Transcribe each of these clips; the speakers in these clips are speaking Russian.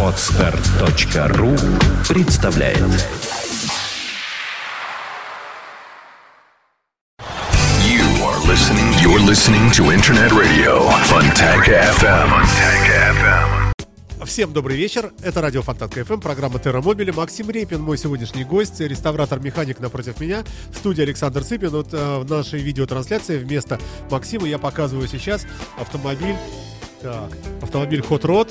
Отстар.ру представляет You are listening. You're listening to Internet Radio Fontanka FM. Fontanka FM. Всем добрый вечер. Это радио Фонтанка FM, программа Терра Мобили. Максим Репин, мой сегодняшний гость, реставратор-механик напротив меня. В студии Александр Цыпин. Вот э, в нашей видеотрансляции вместо Максима я показываю сейчас автомобиль. Так, автомобиль Hot Rod.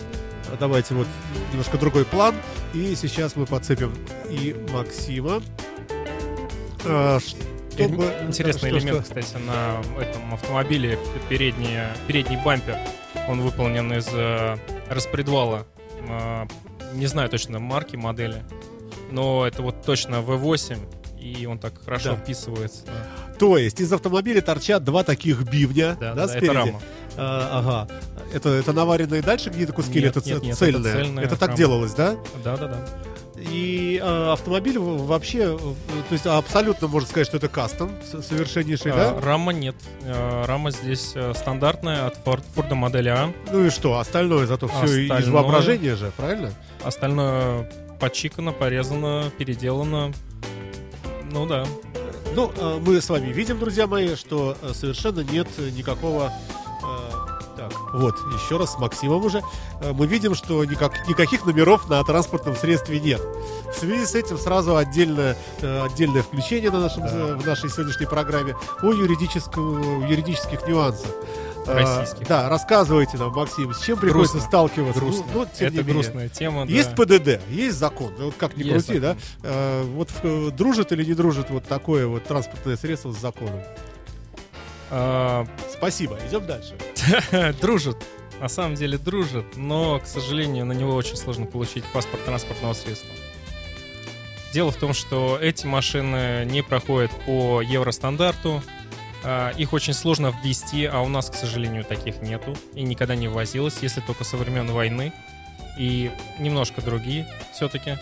Давайте вот немножко другой план. И сейчас мы подцепим и Максима. Э, чтобы- Интересный что- элемент, что- кстати, на этом автомобиле передний, передний бампер. Он выполнен из э, распредвала. Э, не знаю точно марки, модели. Но это вот точно V8. И он так хорошо Да. вписывается. Да, То есть из автомобиля торчат два таких бивня, да, Да, да, спереди. это рама. А, ага. Это, это наваренные дальше какие-то куски или Нет, это нет, ц- нет, это цельная Это так рама. делалось, да? Да, да, да. И а, автомобиль вообще, э, то есть абсолютно можно сказать, что это кастом совершеннейший, А, да? Рама нет. Э, Рама здесь э, стандартная от Ford, Ford модели А. Ну и что, остальное зато все из Остальное- воображения же, правильно? Остальное почикано, порезано, переделано. Ну да. Ну, а, мы с вами видим, друзья мои, что э, совершенно нет никакого... э, Так, вот, еще раз с Максимом уже. Э, Мы видим, что никак, никаких номеров на транспортном средстве нет. В связи с этим сразу отдельное, э, отдельное включение на нашем, э, в нашей сегодняшней программе о юридическом, юридических нюансах. Э, Российских. Да, рассказывайте нам, Максим, с чем приходится Грустно. сталкиваться. Грустно. Ну, ну, тем не Это менее. грустная тема. да. Есть ПДД, есть закон. Вот как ни Есть крути, да? закон. Э, вот дружит или не дружит вот такое вот транспортное средство с законом? А, Спасибо. Идем дальше. дружит. На самом деле дружит, но, к сожалению, на него очень сложно получить паспорт транспортного средства. Дело в том, что эти машины не проходят по евростандарту, их очень сложно ввести, а у нас, к сожалению, таких нету и никогда не ввозилось, если только со времен войны и немножко другие все-таки.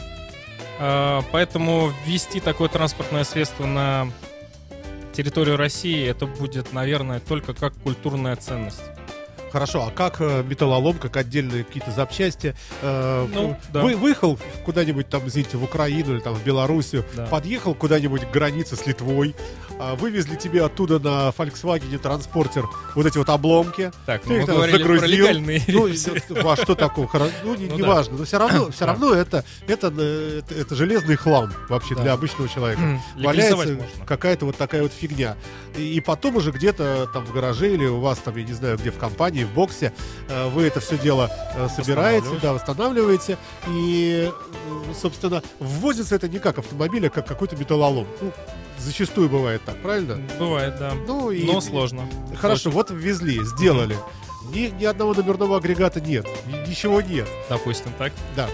Поэтому ввести такое транспортное средство на территорию России это будет, наверное, только как культурная ценность. Хорошо, а как э, металлолом, как отдельные какие-то запчасти? Э, Ну, да. вы, выехал куда-нибудь там, извините, в Украину или там в Белоруссию, Да. подъехал куда-нибудь к границе с Литвой, а, вывезли тебе оттуда на Volkswagen транспортер вот эти вот обломки. Так, ну, мы говорили про загрузил. легальные Ну, и- а что такого? Хоро- Ну, не, Ну не да. важно. Но все равно, все равно это, это, э, это, это железный хлам вообще Да. для обычного человека. Валяется какая-то вот такая вот фигня. И, и потом уже где-то там в гараже или у вас там, я не знаю, где в компании, в боксе, э, вы это все дело э, собираете, да, восстанавливаете. И, э, собственно, ввозится это не как автомобиль, а как какой-то металлолом. Ну, зачастую бывает так, правильно? Бывает, да. Ну, и, Но сложно. Хорошо, вот ввезли, сделали. Ни, ни одного номерного агрегата нет, ни- ничего нет. Допустим, так. Да.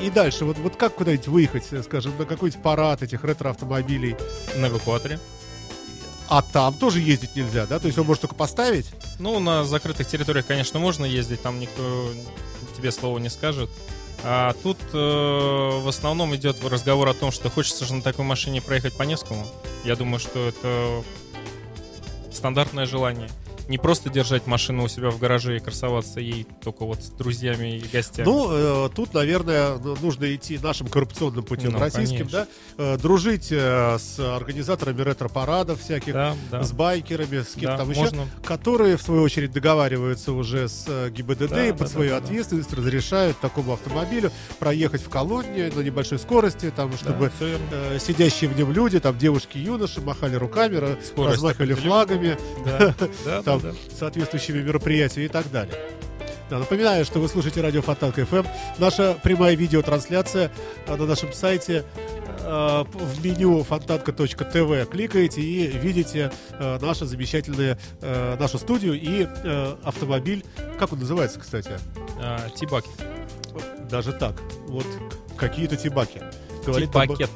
И, и дальше, вот, вот как куда-нибудь выехать, скажем, на какой-нибудь парад этих ретро-автомобилей, На эвакуаторе. А там тоже ездить нельзя, да? То есть он может только поставить? Ну, на закрытых территориях, конечно, можно ездить, там никто тебе слова не скажет. А тут э, в основном идет разговор о том, что хочется же на такой машине проехать по Невскому. Я думаю, что это стандартное желание. Не просто держать машину у себя в гараже и красоваться ей только вот с друзьями и гостями. Ну, э, тут, наверное, ну, нужно идти нашим коррупционным путем Ну, российским, конечно. да? Э, дружить э, с организаторами ретро-парадов всяких, да, да. с байкерами, с кем да, там еще, можно. которые, в свою очередь, договариваются уже с э, ГИБДД Да, и да, под да, свою да, да. ответственность разрешают такому автомобилю проехать в колонне на небольшой скорости, там, чтобы Да, э, сидящие в нем люди, там девушки, юноши махали руками, Скорость размахивали флагами, Да, да, там, да, да. соответствующими мероприятиями и так далее. Да, напоминаю, что вы слушаете радио Фонтанка FM. Наша прямая видеотрансляция э, на нашем сайте э, в меню фонтанка.тв кликаете и видите э, наши замечательные, э, нашу студию и автомобиль. Как он называется, кстати? А, Тибаки. Даже так. Вот какие-то тибаки. Говорит об- Тибакет.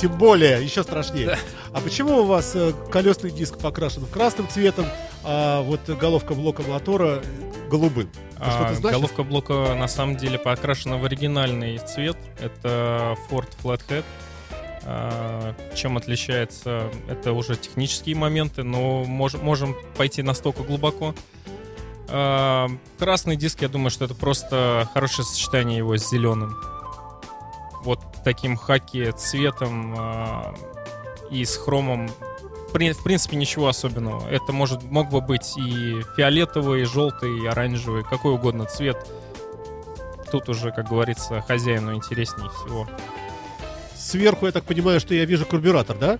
Тем более, еще страшнее. А почему у вас э, колесный диск покрашен красным цветом, а вот головка блока мотора голубым? Это А? Головка блока на самом деле покрашена в оригинальный цвет. Это Ford Flathead. А, Чем отличается? Это уже технические моменты, но мож- можем пойти настолько глубоко. А, Красный диск, я думаю, что это просто хорошее сочетание его с зеленым. Таким хаки цветом а, и с хромом. В принципе, ничего особенного. Это может мог бы быть и фиолетовый, и желтый, и оранжевый, какой угодно цвет. Тут уже, как говорится, хозяину интереснее всего. Сверху, я так понимаю, что я вижу карбюратор, да?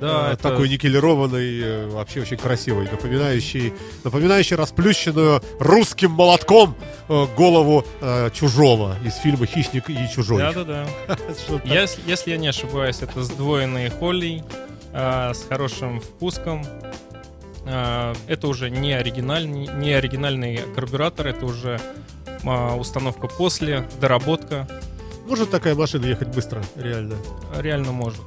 Да, Э, это- Такой никелированный, э, вообще очень красивый, напоминающий, напоминающий расплющенную русским молотком э, голову э, чужого из фильма «Хищник и чужой». Да-да-да. Если, если я не ошибаюсь, это сдвоенный холлей а, с хорошим впуском. А, это уже не оригинальный, не оригинальный карбюратор, это уже а, установка после, доработка. Может такая машина ехать быстро, реально? Реально может.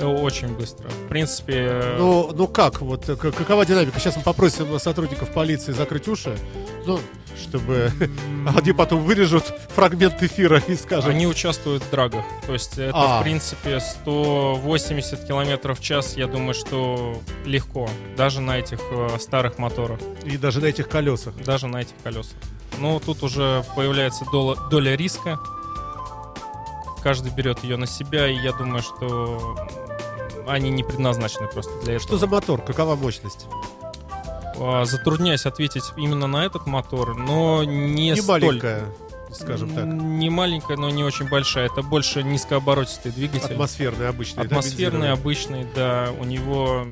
Э, Очень быстро. В принципе, э, Ну, ну как, вот э, какова динамика? Сейчас мы попросим сотрудников полиции закрыть уши, ну, чтобы они потом вырежут фрагмент эфира и скажут. они участвуют в драгах. То есть это, А. в принципе, 180 километров в час, я думаю, что легко. Даже на этих старых моторах. И даже на этих колесах. даже на этих колесах. Но тут уже появляется доля, доля риска. Каждый берет ее на себя, и я думаю, что они не предназначены просто для этого. Что за мотор? Какова мощность? А, Затрудняюсь ответить именно на этот мотор, но не, Не столь... маленькая, скажем так. Не маленькая, но не очень большая. Это больше низкооборотистый двигатель. Атмосферный обычный. да, Атмосферный, бензиновый? обычный, да. У него,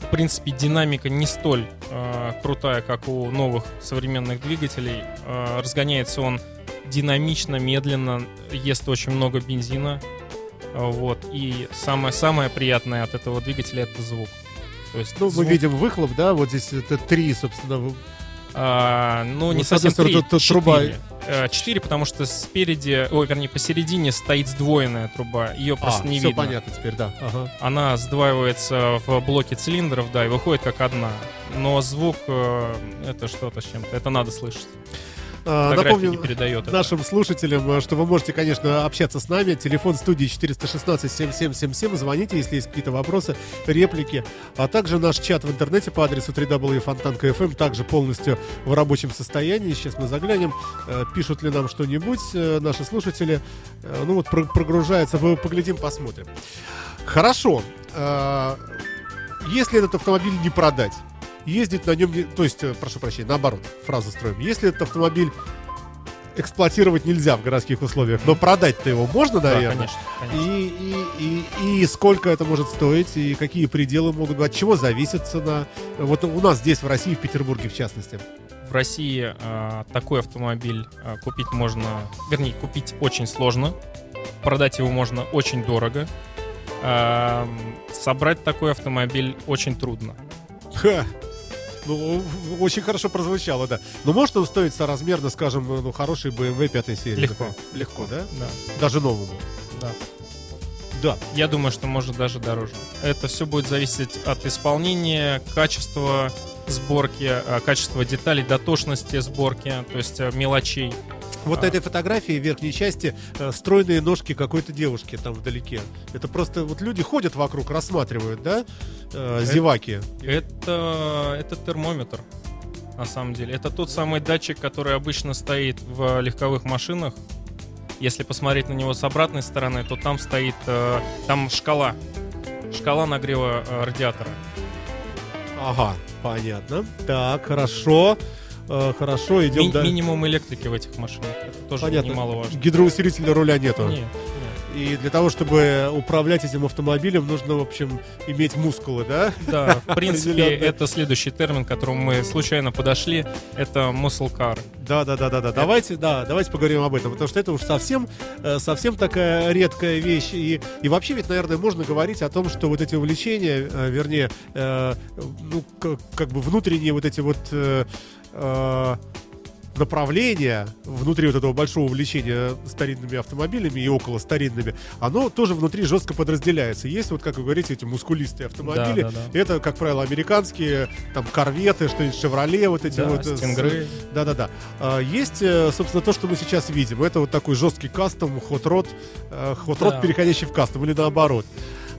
в принципе, динамика не столь э, крутая, как у новых современных двигателей. Э, разгоняется он динамично, медленно, ест очень много бензина. Вот. И самое, самое приятное от этого двигателя это звук. То есть Ну, мы звук, видим выхлоп, да, вот здесь это три, собственно, а, ну, не Вот одной совсем три, тут- тут труба. четыре. Э, Четыре, потому что спереди, ой, вернее, посередине стоит сдвоенная труба. Ее просто а, не все видно. понятно теперь, да. Ага. Она сдваивается в блоке цилиндров, да, и выходит как одна. Но звук э, это что-то с чем-то. Это надо слышать. А, Напомню передает. это. нашим слушателям, э, что вы можете, конечно, общаться с нами. Телефон студии 416-7777. Звоните, если есть какие-то вопросы, реплики. А также наш чат в интернете по адресу www.fontanka.fm также полностью в рабочем состоянии. Сейчас мы заглянем, э, пишут ли нам что-нибудь э, наши слушатели. Э, Ну вот про- прогружается, поглядим, посмотрим. Хорошо. А, Если этот автомобиль не продать, ездить на нем, не- то есть, э, прошу прощения, наоборот, фразу строим. Если этот автомобиль эксплуатировать нельзя в городских условиях, но продать-то его можно, Да, наверное. конечно, конечно. И, и, и, и сколько это может стоить, и какие пределы могут быть, от чего зависит цена. Вот у нас здесь, в России, в Петербурге, в частности. В России а, такой автомобиль а, купить можно, вернее, купить очень сложно. Продать его можно очень дорого. А, собрать такой автомобиль очень трудно. Ха. Ну, очень хорошо прозвучало, да. Но может он стоить соразмерно, скажем, ну, хороший BMW 5 серии? Легко. например? Легко, да? Да, Даже новому. да. Да. Я думаю, что может даже дороже. Это все будет зависеть от исполнения, качества сборки, а, качества деталей, дотошности сборки, то есть а, мелочей. Вот на этой фотографии в верхней части э, стройные ножки какой-то девушки там вдалеке. Это просто вот люди ходят вокруг, рассматривают, да? Э, Это- зеваки. Это, это термометр, на самом деле. Это тот самый датчик, который обычно стоит в легковых машинах. Если посмотреть на него с обратной стороны, то там стоит э, там шкала. Шкала нагрева э, радиатора. Ага, понятно. Так, хорошо. Э, хорошо, идем Ми- дальше. минимум электрики в этих машинах. Это тоже Понятно. немаловажно. Гидроусилителя руля нету. Нет. И для того, чтобы управлять этим автомобилем, нужно, в общем, иметь мускулы, да? Да, в принципе, это следующий термин, к которому мы случайно подошли. Это muscle car. Да, да, да, да, да. Давайте, да, давайте поговорим об этом, потому что это уж совсем, э, совсем такая редкая вещь. И, и вообще ведь, наверное, можно говорить о том, что вот эти увлечения, э, вернее, ну, к- как бы внутренние вот эти вот э, направления внутри вот этого большого увлечения старинными автомобилями и около старинными, оно тоже внутри жестко подразделяется. Есть вот, как вы говорите, эти мускулистые автомобили. Да, да, да. Это, как правило, американские, там, корветы, что-нибудь Шевроле, вот эти Да, вот. э, с- Stingray. да-да-да. А, Есть, э, собственно, то, что мы сейчас видим. Это вот такой жесткий кастом, хот-род, э, хот-род, Да. переходящий в кастом, или наоборот.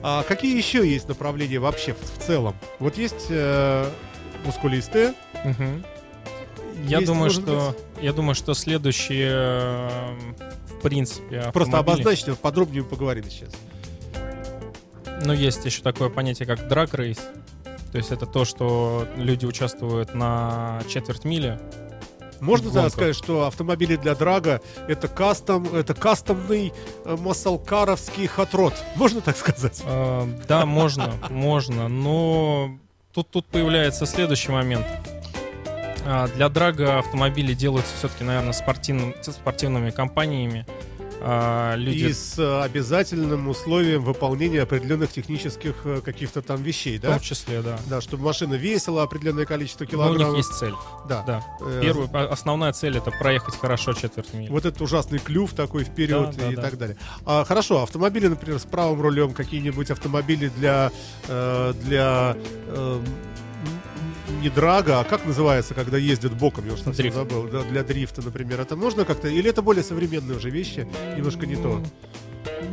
А какие еще есть направления вообще в, в целом? Вот есть э, мускулистые, Мгм. Я есть, думаю, что я думаю, что следующие, э, в принципе, Просто автомобили- обозначьте, вот подробнее поговорим сейчас. Ну, есть еще такое понятие, как драг рейс. То есть это то, что люди участвуют на четверть мили. Можно Гонка. сказать, что автомобили для драга это кастом, это кастомный э, массалкаровский хатрот. Можно так сказать? Э, Да, можно, можно, но тут, тут появляется следующий момент. А, Для драга автомобили делаются все-таки, наверное, спортивным, спортивными компаниями. А, Люди И с э, обязательным условием выполнения определенных технических э, каких-то там вещей, в да? том числе, да. Да, чтобы машина весила определенное количество Но у килограммов. них есть цель. Да. Да. Э, Первая, основная цель это проехать хорошо четверть мили. Вот этот ужасный клюв такой вперед Да, да, и да. так далее. А, хорошо, автомобили, например, с правым рулем, какие-нибудь автомобили для, для не драга, а как называется, когда ездят боком, я уже совсем Дрифт. забыл, да, для дрифта, например, это можно как-то, или это более современные уже вещи, немножко не то?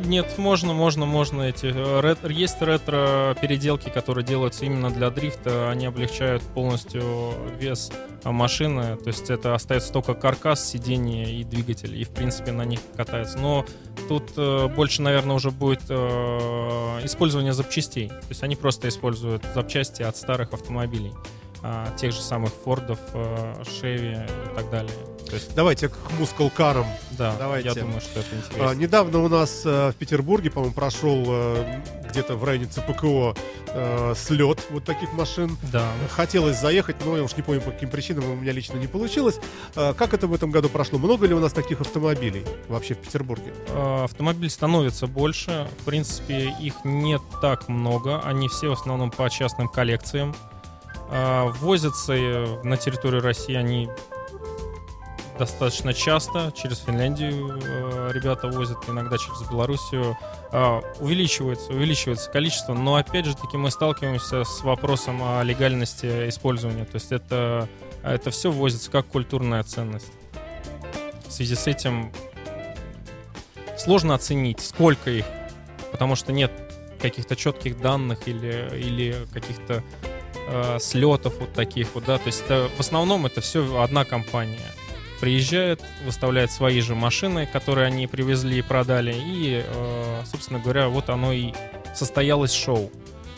Нет, можно, можно, можно эти. э, рет- есть ретро переделки, которые делаются именно для дрифта. Они облегчают полностью вес машины. То есть это остается только каркас, сиденье и двигатель. И в принципе на них катаются. Но тут э, больше, наверное, уже будет э, использование запчастей. То есть они просто используют запчасти от старых автомобилей. А, тех же самых Фордов, э, Шеви и так далее. То есть, Давайте к мускулкарам. да, Давайте. я думаю, что это интересно. А, недавно у нас э, в Петербурге, по-моему, прошел э, где-то в районе ЦПКО э, слет вот таких машин. Да. Хотелось заехать, но я уж не помню, по каким причинам у меня лично не получилось. А, Как это в этом году прошло? Много ли у нас таких автомобилей вообще в Петербурге? Э, Автомобиль становится больше. В принципе, их не так много. Они все в основном по частным коллекциям. Э, Возятся э, на территории России они достаточно часто. Через Финляндию э, ребята возят, иногда через Белоруссию. Э, Увеличивается, увеличивается количество, но опять же таки мы сталкиваемся с вопросом о легальности использования. То есть это, это все возится как культурная ценность. В связи с этим сложно оценить, сколько их, потому что нет каких-то четких данных или, или каких-то э, слетов вот таких вот, да, то есть это, в основном это все одна компания. Приезжает, выставляет свои же машины, которые они привезли и продали, и, э, собственно говоря, вот оно и состоялось шоу.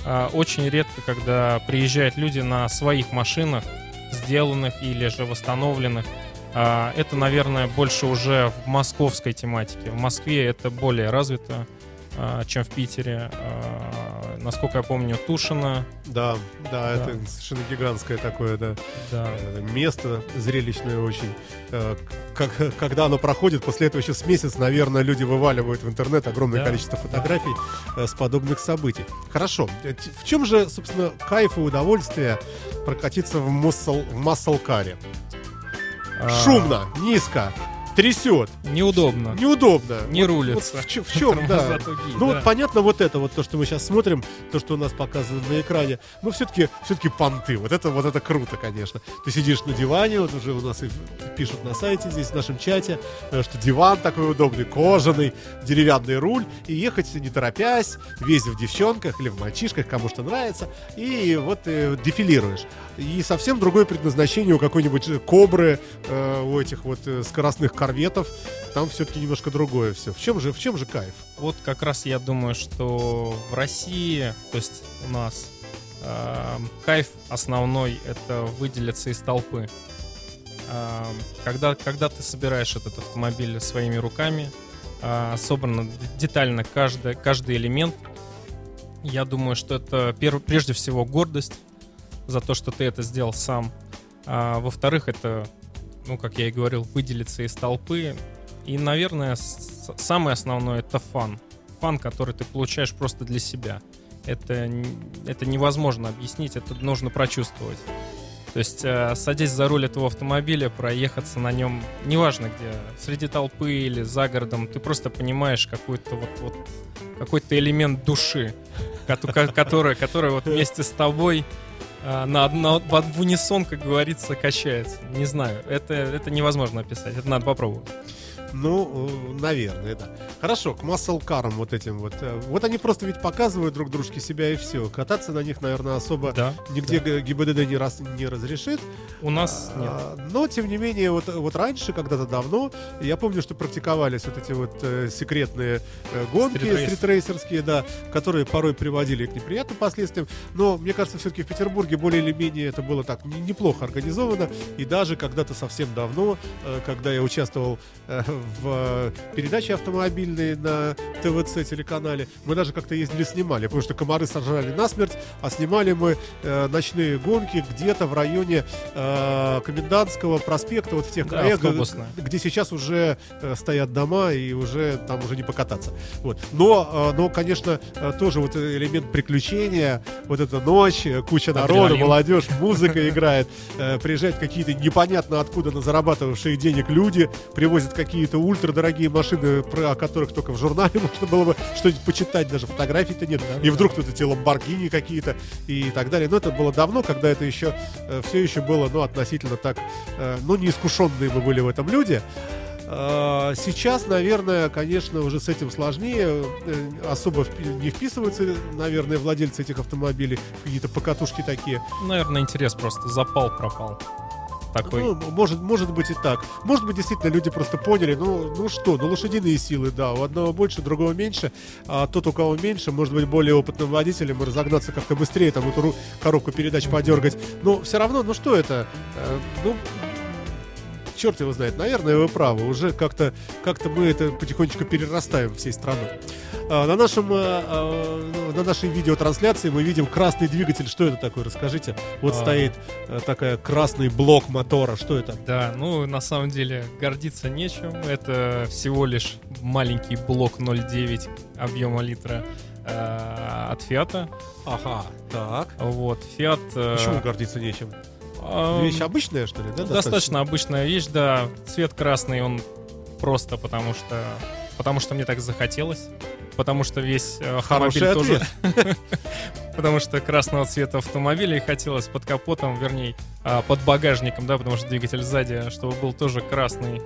А, Очень редко, когда приезжают люди на своих машинах, сделанных или же восстановленных, а, Это, наверное, больше уже в московской тематике. В Москве это более развито, а, чем в Питере. А, Насколько я помню, Тушино. Да, да, Да. это совершенно гигантское такое, да, Да. э, место зрелищное очень. Э, Как, когда оно проходит, после этого еще с месяц, наверное, люди вываливают в интернет огромное Да. количество фотографий э, с подобных событий. Хорошо. В чем же, собственно, кайф и удовольствие прокатиться в, массал, в массалкаре? А, Шумно, низко, трясет, Неудобно. неудобно. Не Вот- рулится. вот в, в чем, да. Тугие, Ну да. вот понятно вот это вот то, что мы сейчас смотрим, то, что у нас показано на экране. Ну все-таки все-таки понты. Вот это вот это круто, конечно. Ты сидишь на диване, вот уже у нас и пишут на сайте здесь в нашем чате, э, что диван такой удобный, кожаный, деревянный руль и ехать не торопясь, весь в девчонках или в мальчишках, кому что нравится, и вот э, дефилируешь. И совсем другое предназначение у какой-нибудь кобры, э, у этих вот э, скоростных корветов. Там все-таки немножко другое все. В чем же, в чем же кайф? Вот как раз я думаю, что в России, то есть у нас, эм, кайф основной — это выделиться из толпы. Эм, Когда, когда ты собираешь этот автомобиль своими руками, э, собрано детально каждый, каждый элемент, я думаю, что это пер- прежде всего гордость за то, что ты это сделал сам. А, во-вторых, это, ну, как я и говорил, выделиться из толпы. И, наверное, самое основное это фан. Фан, который ты получаешь просто для себя. Это, это невозможно объяснить, это нужно прочувствовать. То есть, э, садясь за руль этого автомобиля, проехаться на нем, неважно где, среди толпы или за городом, ты просто понимаешь какой-то вот, вот какой-то элемент души, кото- ко- который, который вот вместе с тобой на, на, в в унисон, как говорится, качается. Не знаю, это, это невозможно описать, это надо попробовать. Ну, э, наверное, да. Хорошо, к маслкарам вот этим вот. Э, Вот они просто ведь показывают друг дружке себя и все. Кататься на них, наверное, особо Да. нигде г- ГИБДД не, раз, не разрешит. У нас нет. А, Но, тем не менее, вот, вот раньше, когда-то давно, я помню, что практиковались вот эти вот э, секретные э, гонки Стритрейс. стритрейсерские, да, которые порой приводили к неприятным последствиям. Но, мне кажется, все-таки в Петербурге более или менее это было так не- неплохо организовано. И даже когда-то совсем давно, э, когда я участвовал э, в э, передаче автомобильной на ТВЦ телеканале, мы даже как-то ездили снимали, потому что комары сожрали насмерть, а снимали мы э, ночные гонки где-то в районе э, Комендантского проспекта, вот в тех Да, краях, автобусная. где сейчас уже э, стоят дома и уже там уже не покататься. Вот. Но, э, но, конечно, э, тоже вот элемент приключения, вот эта ночь, э, куча народа, Адреналин. молодежь, музыка играет, э, приезжают какие-то непонятно откуда на зарабатывавшие денег люди, привозят какие-то ультрадорогие машины, про о которых только в журнале можно было бы что-нибудь почитать, даже фотографий-то нет. и вдруг тут эти ламборгини какие-то и так далее. Но это было давно, когда это еще все еще было, ну, относительно так, э, ну, неискушенные мы были в этом люди. А, Сейчас, наверное, конечно, уже с этим сложнее. Э, Особо не вписываются, наверное, владельцы этих автомобилей какие-то покатушки такие. Наверное, интерес просто запал, пропал. Такой. Ну, может, может быть и так. Может быть, действительно, люди просто поняли, ну, ну что, ну лошадиные силы, да, у одного больше, другого меньше, а тот, у кого меньше, может быть более опытным водителем разогнаться как-то быстрее, там эту коробку передач подергать. Но все равно, ну что это? Э, Ну, черт его знает, наверное, вы правы. Уже как-то как мы это потихонечку перерастаем всей страной. А, На, нашем, э, э, на нашей видеотрансляции мы видим красный двигатель. Что это такое? Расскажите. Вот А. стоит такая красный блок мотора. Что это? Да, ну на самом деле гордиться нечем. Это всего лишь маленький блок 0,9 объема литра э, от Фиата. Ага, так. Вот, Фиат... э, Почему гордиться нечем? Э, Вещь обычная, что ли, да? достаточно обычная вещь, да. Цвет красный, он просто потому что... Потому что мне так захотелось. Потому что весь э, автомобиль Хороший тоже... Потому что красного цвета автомобиля и хотелось под капотом, вернее, а, под багажником, да, потому что двигатель сзади, чтобы был тоже красный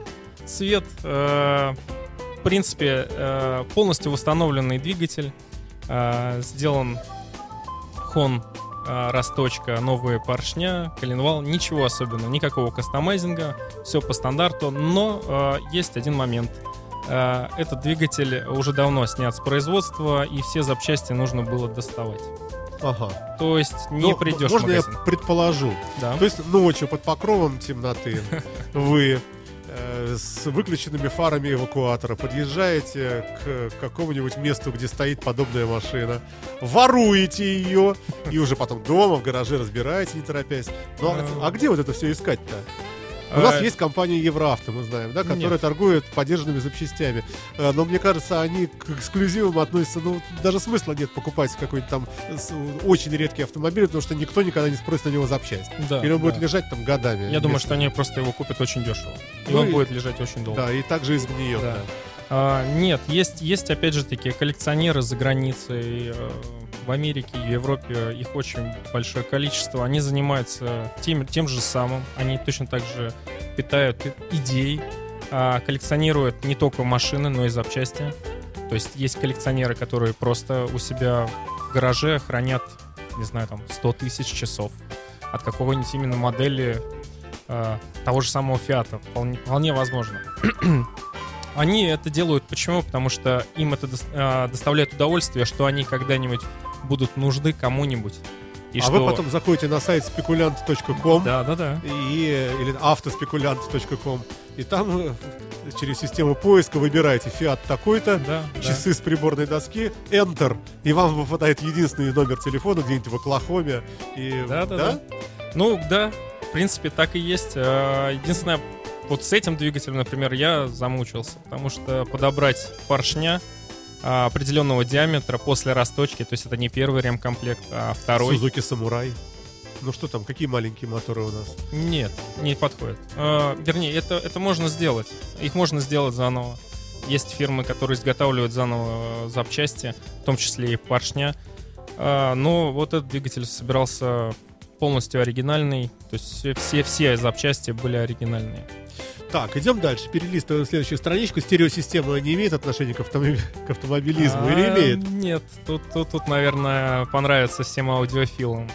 цвет. Э, В принципе, э, полностью восстановленный двигатель. Сделан хон расточка, новые поршня, коленвал, ничего особенного, никакого кастомайзинга, все по стандарту, но э, есть один момент. Э, Этот двигатель уже давно снят с производства, и все запчасти нужно было доставать. Ага. То есть не Ну, придешь в Можно я магазин. предположу? Да. То есть ночью под покровом темноты вы с выключенными фарами эвакуатора подъезжаете к какому-нибудь месту, где стоит подобная машина, воруете ее и уже потом дома в гараже разбираете, не торопясь. Ну, а, а где вот это все искать-то? У нас А, есть компания Евроавто, мы знаем, да, которая Нет. торгует поддержанными запчастями. Э, Но мне кажется, они к эксклюзивам относятся, ну, даже смысла нет покупать какой-нибудь там очень редкий автомобиль, потому что никто никогда не спросит на него запчасть. Да, Или он будет да. лежать там годами. Я думаю, вместо- что они просто его купят очень дешево. И Ну он и- будет лежать очень долго. Да, и также изгниет. Да. да. А, нет, есть, есть опять же такие коллекционеры за границей. э, В Америке, в Европе их очень большое количество. Они занимаются тем, тем же самым. Они точно так же питают и- идей, а, коллекционируют не только машины, но и запчасти. То есть есть коллекционеры, которые просто у себя в гараже хранят, не знаю, там 100 тысяч часов от какого-нибудь именно модели э, того же самого Фиата. Вполне, вполне возможно. Они это делают почему? Потому что им это э, доставляет удовольствие, что они когда-нибудь будут нужны кому-нибудь. И а что... вы потом заходите на сайт спекулянт.ком Да, да, да. и, или автоспекулянт.ком и там э, через систему поиска выбираете Фиат такой-то, Да, да. часы с приборной доски, Enter, и вам выпадает единственный номер телефона где-нибудь в Оклахоме. И, Да, да, да. Ну, да, в принципе, так и есть. А, Единственное, вот с этим двигателем, например, я замучился, потому что подобрать поршня а, определенного диаметра после расточки, то есть это не первый ремкомплект, а второй. Сузуки Самурай. Ну что там, какие маленькие моторы у нас? Нет, не подходит. А, вернее, это, это можно сделать. Их можно сделать заново. Есть фирмы, которые изготавливают заново э, запчасти, в том числе и поршня. А, но вот этот двигатель собирался полностью оригинальный. То есть все, все, все запчасти были оригинальные. Так, идем дальше. Перелистываем следующую страничку. Стереосистема не имеет отношения к, автомоби- к автомобилизму или А, имеет? Нет, тут, тут, тут, наверное, понравится всем аудиофилам.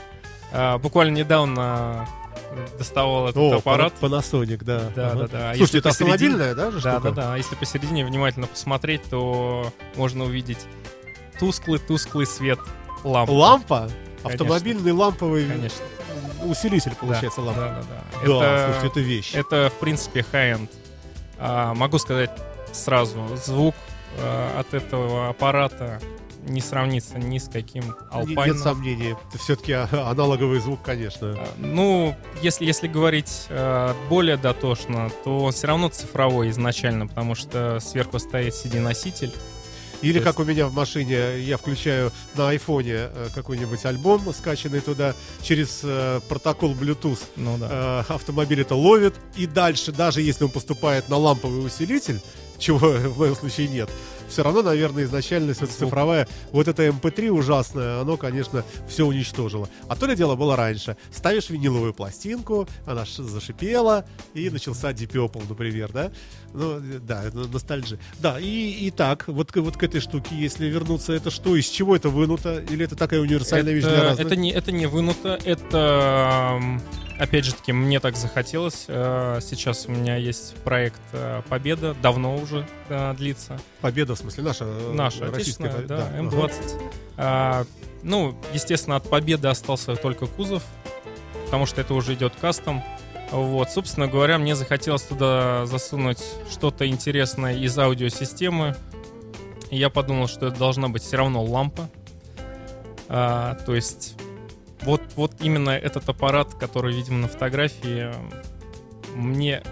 А, буквально недавно доставал этот О, аппарат. Panasonic, да. Да, Ага. да, да. Слушайте, если это посередине- автомобильная, да, же Да, штука? да, да. А Если посередине внимательно посмотреть, то можно увидеть тусклый-тусклый свет ламп. Лампа? Автомобильный ламповый Конечно. Усилитель, Да, получается, лампа. Да, да, да. Да, Это- слушайте, это вещь. Это, в принципе, high-end. А, могу сказать сразу, звук а, от этого аппарата не сравнится ни с каким Alpine. Нет сомнений. Это все-таки аналоговый звук, конечно. А, Ну, если, если говорить э, более дотошно, то он все равно цифровой изначально, потому что сверху стоит CD-носитель. Или как у меня в машине, я включаю на айфоне э, какой-нибудь альбом, скачанный туда через э, протокол Bluetooth. Ну да. Э, автомобиль это ловит, и дальше, даже если он поступает на ламповый усилитель, чего в моем случае нет, все равно, наверное, изначально все цифровая, вот это MP3 ужасное, оно, конечно, все уничтожило. А то ли дело было раньше. Ставишь виниловую пластинку, она зашипела, и начался Deep например, да? Ну, да, это ностальжи. Да, и, и так, вот, к- вот к этой штуке, если вернуться, это что, из чего это вынуто? Или это такая универсальная вещь для это, разных? это не, это не вынуто, это, опять же таки, мне так захотелось. Э, Сейчас у меня есть проект э, «Победа», давно уже э, длится. Победа, в смысле, наша, Наша российская да, ага. М20. А, ну, естественно, от Победы остался только кузов, потому что это уже идет кастом. Вот, собственно говоря, мне захотелось туда засунуть что-то интересное из аудиосистемы. И я подумал, что это должна быть все равно лампа. А, то есть вот, вот именно этот аппарат, который видим на фотографии, мне,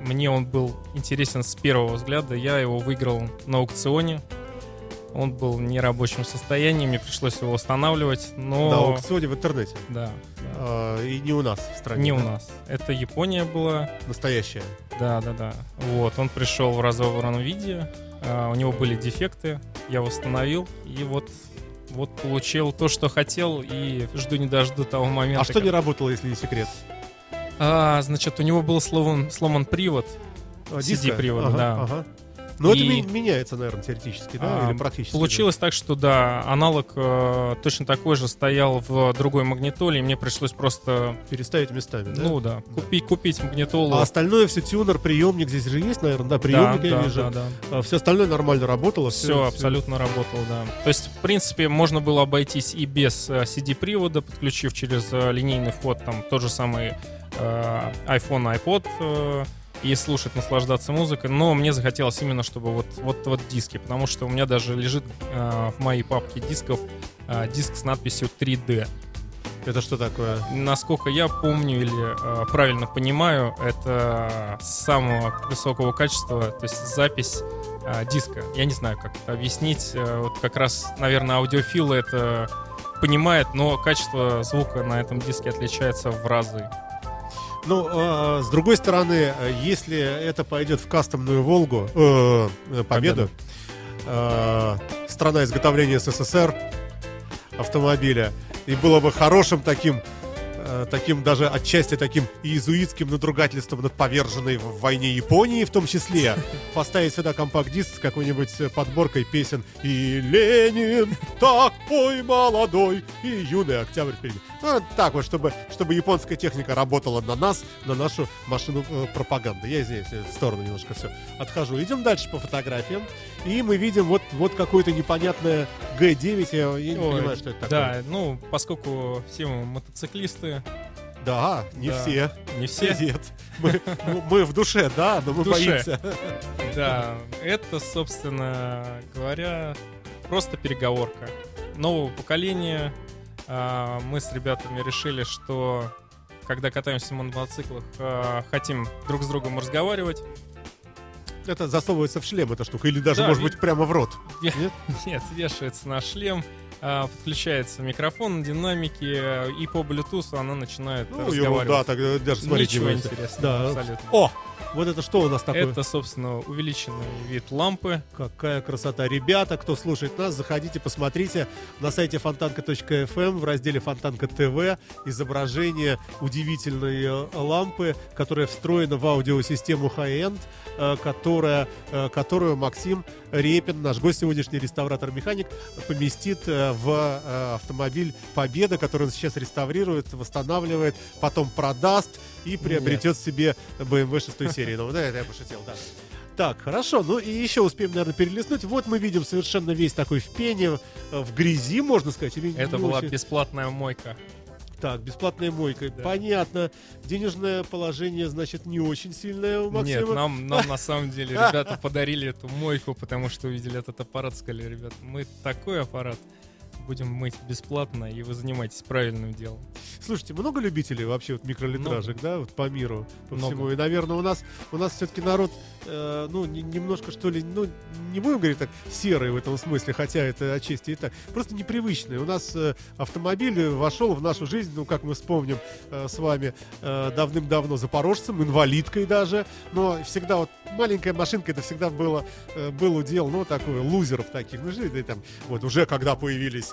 мне он был интересен с первого взгляда. Я его выиграл на аукционе. Он был в нерабочем состоянии, мне пришлось его устанавливать, но... На аукционе в интернете. Да, да. А, и не у нас в стране. Не у да? нас. Это Япония была. Настоящая. Да, да, да. Вот, он пришел в разобранном виде. а, у него были дефекты. Я восстановил. И вот, вот получил то, что хотел. И жду не дожду того момента. А что не как- работало, если не секрет? А, значит, у него был сломан, сломан привод. А, CD-привод, Ага, да. ага. Но это И- ми- меняется, наверное, теоретически, да? А, Или практически? Получилось так, что да, аналог э, точно такой же стоял в другой магнитоле, и мне пришлось просто, да? Переставить местами, да? ну да, купить, купить магнитолу. А остальное все тюнер, приемник здесь же есть, наверное, да? Приемник да, я да, вижу. да, да. все остальное нормально работало. Все, абсолютно работало, да. То есть, в принципе, можно было обойтись и без э, CD-привода, подключив через э, линейный вход там тот же самый э, iPhone, iPod э, и слушать, наслаждаться музыкой. Но мне захотелось именно, чтобы вот, вот, вот диски, потому что у меня даже лежит э, в моей папке дисков э, диск с надписью 3D. Это что такое? Насколько я помню или э, правильно понимаю, это самого высокого качества, то есть запись э, диска. Я не знаю, как это объяснить. Э, вот как раз, наверное, аудиофилы это понимает, но качество звука на этом диске отличается в разы. Ну, а, с другой стороны, э, если это пойдет в кастомную Волгу, э, э, Победу, э, страна изготовления СССР автомобиля, и было бы хорошим таким, таким даже отчасти таким иезуитским надругательством над поверженной в войне Японии в том числе, поставить сюда компакт-диск с какой-нибудь подборкой песен «И Ленин такой молодой, и юный октябрь впереди». Ну, так вот, чтобы, чтобы японская техника работала на нас, на нашу машину э, пропаганды. Я здесь в сторону немножко все отхожу. Идем дальше по фотографиям. И мы видим вот, вот какое-то непонятное Г9. Я, я не Ой, понимаю, что это такое. Да, ну, поскольку все мы мотоциклисты, Да, не Да. все. не все, Нет. Мы, мы- в душе, да, но мы душе. боимся. Да, это, собственно говоря, просто переговорка. Нового поколения. А, Мы с ребятами решили, что когда катаемся на мотоциклах, а, хотим друг с другом разговаривать. Это засовывается в шлем, эта штука. Или даже, Да, может ви- быть, прямо в рот. Нет? Нет, вешается на шлем, а, подключается микрофон, динамики, и по Bluetooth она начинает Ну, разговаривать. ерунда, тогда даже смотреть Ничего интересного, Да. абсолютно. О, Вот это что у нас такое? Это, собственно, увеличенный вид лампы. Какая красота. Ребята, кто слушает нас, заходите, посмотрите на сайте фонтанка.фм в разделе Фонтанка ТВ изображение удивительной э, лампы, которая встроена в аудиосистему High-End, э, которая, э, которую Максим Репин, наш гость сегодняшний реставратор-механик, поместит в автомобиль Победа, который он сейчас реставрирует, восстанавливает, потом продаст и приобретет себе BMW 6 серии. Ну, да, это я пошутил, да. Так, хорошо, ну и еще успеем, наверное, перелистнуть. Вот мы видим совершенно весь такой в пене, в грязи, можно сказать. Или Это была очень? бесплатная мойка. Так, бесплатная мойка. Да. Понятно. Денежное положение, значит, не очень сильное у Максима. Нет, нам, нам на самом деле ребята подарили эту мойку, потому что увидели этот аппарат, сказали, ребят, мы такой аппарат будем мыть бесплатно, и вы занимаетесь правильным делом. Слушайте, много любителей вообще вот микролитражек, да, вот по миру, по Много. всему. И, наверное, у нас у нас все-таки народ, э, ну, не- немножко что ли, ну, не будем говорить так, серый в этом смысле, хотя это отчасти и так, просто непривычный. У нас э, автомобиль вошел в нашу жизнь, ну, как мы вспомним э, с вами, э, давным-давно запорожцем, инвалидкой даже, но всегда вот маленькая машинка, это всегда было, э, был удел, ну, такой, лузеров таких, ну, жили там, вот уже когда появились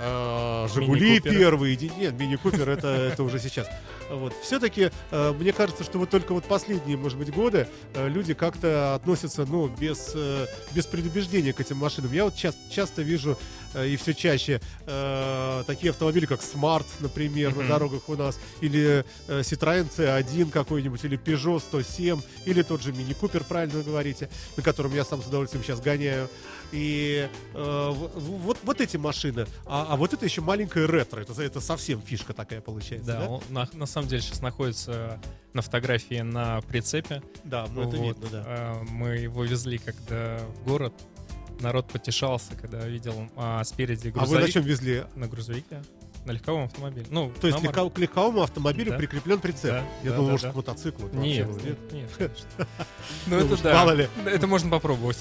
э, Жигули первые, нет, мини-купер это, это уже сейчас. Вот. Все-таки мне кажется, что вот только вот последние, может быть, годы э, люди как-то относятся, ну, без, э, без предубеждения к этим машинам. Я вот час- часто вижу э, и все чаще э, такие автомобили, как Smart, например, на дорогах у нас, или э, Citroёn C1 какой-нибудь, или Peugeot 107, или тот же Мини Купер, правильно говорите, на котором я сам с удовольствием сейчас гоняю. И э, вот, вот эти машины. А, а вот это еще маленькая ретро. Это, это совсем фишка такая получается. Да, Да, он на, на самом деле сейчас находится на фотографии на прицепе. Да, ну это Вот. видно, да. А, Мы его везли когда в город. Народ потешался, когда видел а, спереди А вы грузовик. на чем везли? На грузовике. На легковом автомобиле. Ну, То есть легко- к легковому автомобилю Да. прикреплен прицеп. Да, Я да, думал, да, может, да. к мотоциклу. Нет, нет, нет. Ну, это да. мало ли. Это можно попробовать.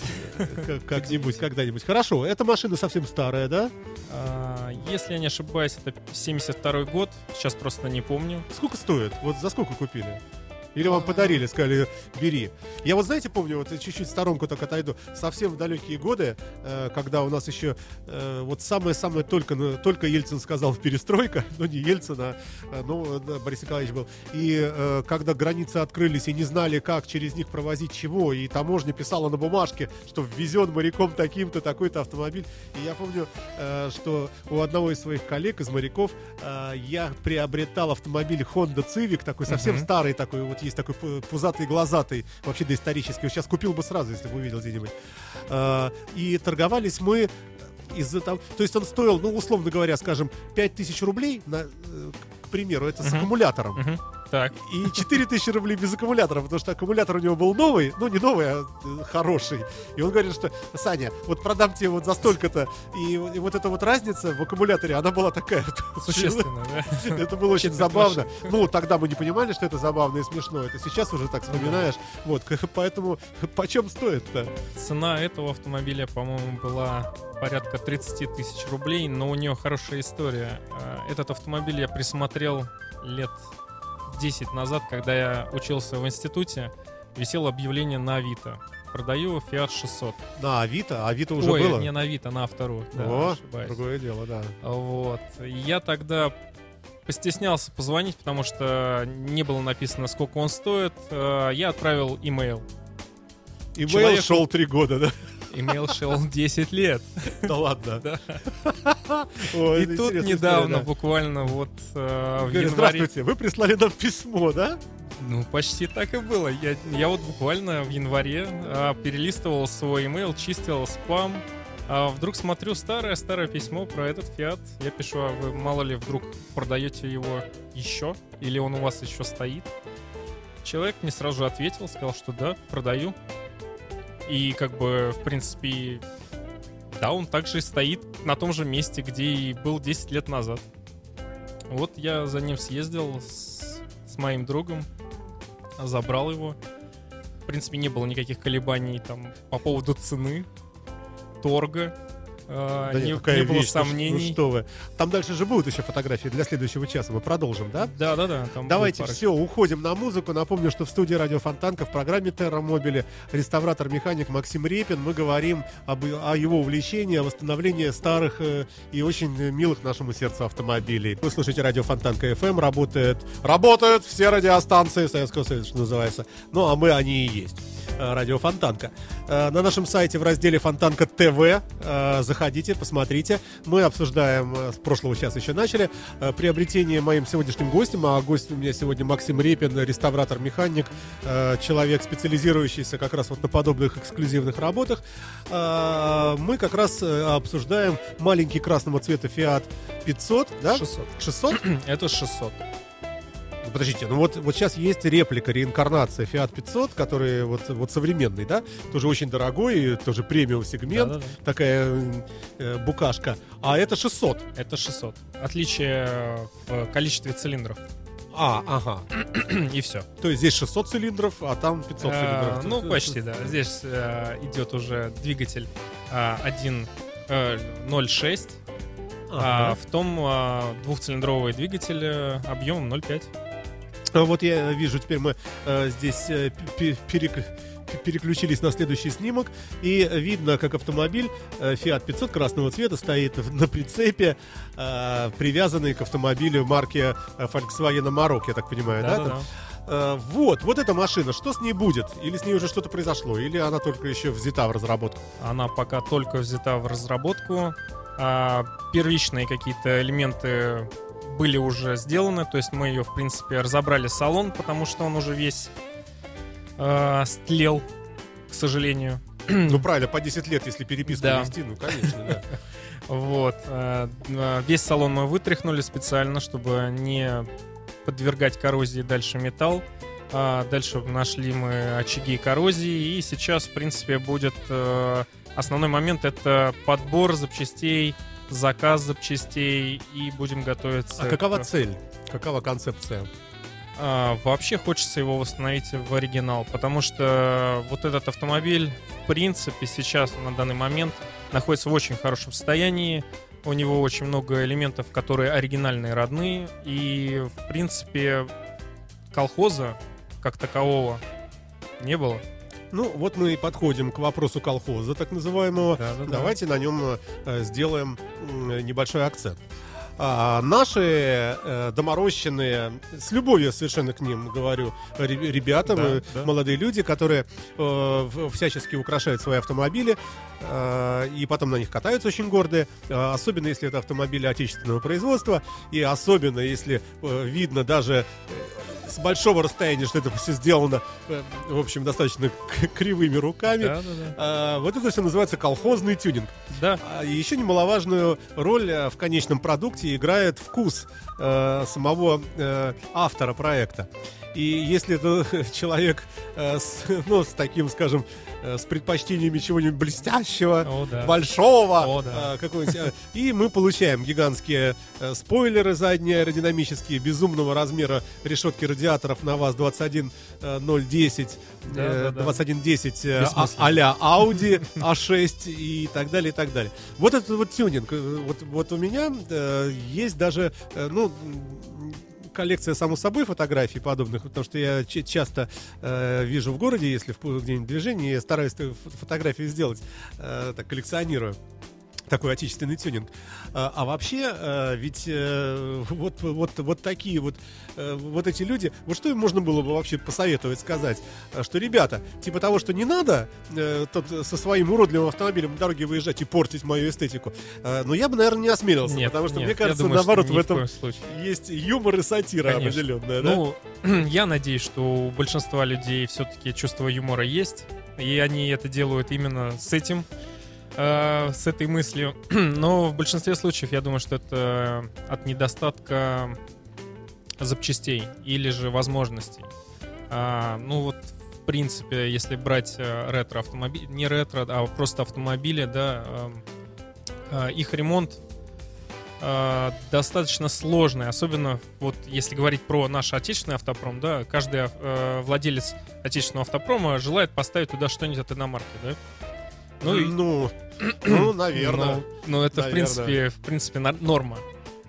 Как- Как-нибудь, когда-нибудь. Хорошо, эта машина совсем старая, да? А, Если я не ошибаюсь, это 72 год. Сейчас просто не помню. Сколько стоит? Вот за сколько купили? Или вам подарили, сказали, бери. Я вот, знаете, помню, вот чуть-чуть в сторонку так отойду, совсем в далекие годы, э, когда у нас еще э, вот самое-самое только, ну, только Ельцин сказал перестройка, ну не Ельцин, а э, ну, да, Борис Николаевич был. И э, когда границы открылись и не знали, как через них провозить чего, и таможня писала на бумажке, что ввезен моряком таким-то такой-то автомобиль. И я помню, э, что у одного из своих коллег, из моряков, э, я приобретал автомобиль Honda Civic, такой совсем Мгм. старый такой, вот есть такой пу- пузатый, глазатый, вообще доисторический. Вот сейчас купил бы сразу, если бы увидел где-нибудь. Э, И торговались мы из-за того... То есть он стоил, ну, условно говоря, скажем, 5000 рублей, на, э, к примеру, это с Мгм. аккумулятором. Мгм. Так. И 4000 рублей без аккумулятора, потому что аккумулятор у него был новый, ну не новый, а э, хороший. И он говорит, что, Саня, вот продам тебе вот за столько-то. И, и вот эта вот разница в аккумуляторе, она была такая. Существенно, да? Это было очень забавно. Ну, тогда мы не понимали, что это забавно и смешно. Это сейчас уже так вспоминаешь. Вот, поэтому почем стоит-то? Цена этого автомобиля, по-моему, была порядка 30 тысяч рублей, но у нее хорошая история. А, Этот автомобиль я присмотрел лет 10 назад, когда я учился в институте. Висело объявление на Авито. Продаю Fiat 600. На Авито, Авито уже Ой, было. не на Авито, на Автору. Да, О, ошибаюсь. другое дело, да. Вот. Я тогда постеснялся позвонить, потому что не было написано, сколько он стоит. Э, Я отправил имейл. Имейл Человеку- шел три года, да? Имейл шел 10 лет. Да ладно. И тут недавно, буквально вот э, в январе... здравствуйте, вы прислали нам письмо, да? Ну, почти так и было. Я, я вот буквально в январе а, перелистывал свой имейл, чистил спам. А вдруг смотрю старое-старое письмо про этот Фиат. Я пишу, а вы мало ли вдруг продаете его еще? Или он у вас еще стоит? Человек мне сразу же ответил, сказал, что да, продаю. И как бы, в принципе, да, он также стоит на том же месте, где и был 10 лет назад. Вот я за ним съездил с, с моим другом, забрал его. В принципе, не было никаких колебаний там по поводу цены, торга. Э, Да не, нет, какая не было вещь, сомнений. Ну что вы. Там дальше же будут еще фотографии для следующего часа. Мы продолжим, да? Да, да, да. Давайте все, уходим на музыку. Напомню, что в студии Радио Фонтанка в программе Терра Мобили реставратор-механик Максим Репин. Мы говорим об, о его увлечении, о восстановлении старых э, и очень милых нашему сердцу автомобилей. Вы слушаете Радио Фонтанка FM. Работает, работают все радиостанции Советского Союза, что называется. Ну, а мы они и есть. Э, Радио Фонтанка. Э, На нашем сайте в разделе Фонтанка ТВ э, заходите, посмотрите. Мы обсуждаем, с прошлого часа еще начали, приобретение моим сегодняшним гостем. А гость у меня сегодня Максим Репин, реставратор-механик, человек, специализирующийся как раз вот на подобных эксклюзивных работах. Мы как раз обсуждаем маленький красного цвета Fiat 500, да? 600. 600? Это 600. Ну, Подождите, ну вот, вот сейчас есть реплика, реинкарнация Fiat 500, который вот, вот современный, да? Тоже очень дорогой, тоже премиум сегмент, Да-да-да. такая э, букашка. А это 600. Это 600. Отличие в количестве цилиндров. А, ага. И все. То есть здесь 600 цилиндров, а там 500 цилиндров. ну, почти, да. Здесь э, идет уже двигатель э, 1.06, а Ага. в том э, двухцилиндровый двигатель э, объемом 0,5. А Вот я вижу, теперь мы э, здесь э, пе- перек- пе- переключились на следующий снимок, и видно, как автомобиль э, Fiat 500 красного цвета стоит на прицепе, привязанный к автомобилю марки Volkswagen Amarok, я так понимаю, да? Там? Э, вот, вот эта машина, что с ней будет? Или с ней уже что-то произошло? Или она только еще взята в разработку? Она пока только взята в разработку. А первичные какие-то элементы были уже сделаны, то есть мы ее, в принципе, разобрали салон, потому что он уже весь э, стлел, к сожалению. Ну, правильно, по 10 лет, если переписку Да. вести, ну, конечно, да. Вот. э, э, Весь салон мы вытряхнули специально, чтобы не подвергать коррозии дальше металл. А Дальше нашли мы очаги коррозии, и сейчас, в принципе, будет э, основной момент это подбор запчастей, заказ запчастей, и будем готовиться. А какова к- цель? Какова концепция? А, вообще хочется его восстановить в оригинал, потому что вот этот автомобиль, в принципе, сейчас на данный момент находится в очень хорошем состоянии. У него очень много элементов, которые оригинальные, родные. И, в принципе, колхоза как такового не было. Ну, вот мы и подходим к вопросу колхоза, так называемого. Да-да-да. Давайте на нем э, сделаем небольшой акцент. А, наши э, доморощенные, с любовью совершенно к ним говорю, ре- ребята, Да, да. молодые люди, которые э, всячески украшают свои автомобили э, и потом на них катаются очень гордые, э, особенно если это автомобили отечественного производства, и особенно если э, видно даже э, с большого расстояния, что это все сделано, э, в общем, достаточно кривыми руками. Да-да-да. А, вот это все называется колхозный тюнинг. Да, А, и еще немаловажную роль э, в конечном продукте играет вкус э, самого э, автора проекта. И если это человек э, с, ну, с таким, скажем, э, с предпочтениями чего-нибудь блестящего, О, да. большого, О, да. э, какого-нибудь, э, и мы получаем гигантские э, спойлеры задние аэродинамические, безумного размера решетки радиаторов на ВАЗ 21010, Да, э, да, да. 2110 э, а- а-ля Audi A6 и так далее, и так далее. Вот этот вот тюнинг. э, Вот, вот у меня э, есть даже, э, ну, коллекция, само собой, фотографий подобных, потому что я часто э, вижу в городе, если в где-нибудь движение, я стараюсь фотографии сделать, э, так коллекционирую такой отечественный тюнинг. А, а вообще, э, ведь э, вот, вот, вот такие вот, э, вот эти люди, вот что им можно было бы вообще посоветовать сказать? А, Что, ребята, типа того, что не надо тот, со своим уродливым автомобилем на дороге выезжать и портить мою эстетику, но я бы, наверное, не осмелился, Нет, потому что, нет, мне кажется, думаю, наоборот, в этом случае. есть юмор и сатира Конечно. определенная, да? Ну, я надеюсь, что у большинства людей все-таки чувство юмора есть, и они это делают именно с этим, э, с этой мыслью. Но в большинстве случаев я думаю, что это от недостатка запчастей или же возможностей. А, ну вот, в принципе, если брать э, ретро-автомобиль, не ретро, а просто автомобили, да, эм, э, их ремонт э, достаточно сложный, особенно вот если говорить про наш отечественный автопром, да, каждый э, владелец отечественного автопрома желает поставить туда что-нибудь от иномарки, да. Ну, и- Ну, ну, наверное. Ну, это, в Наверное. принципе, в принципе, нор- норма.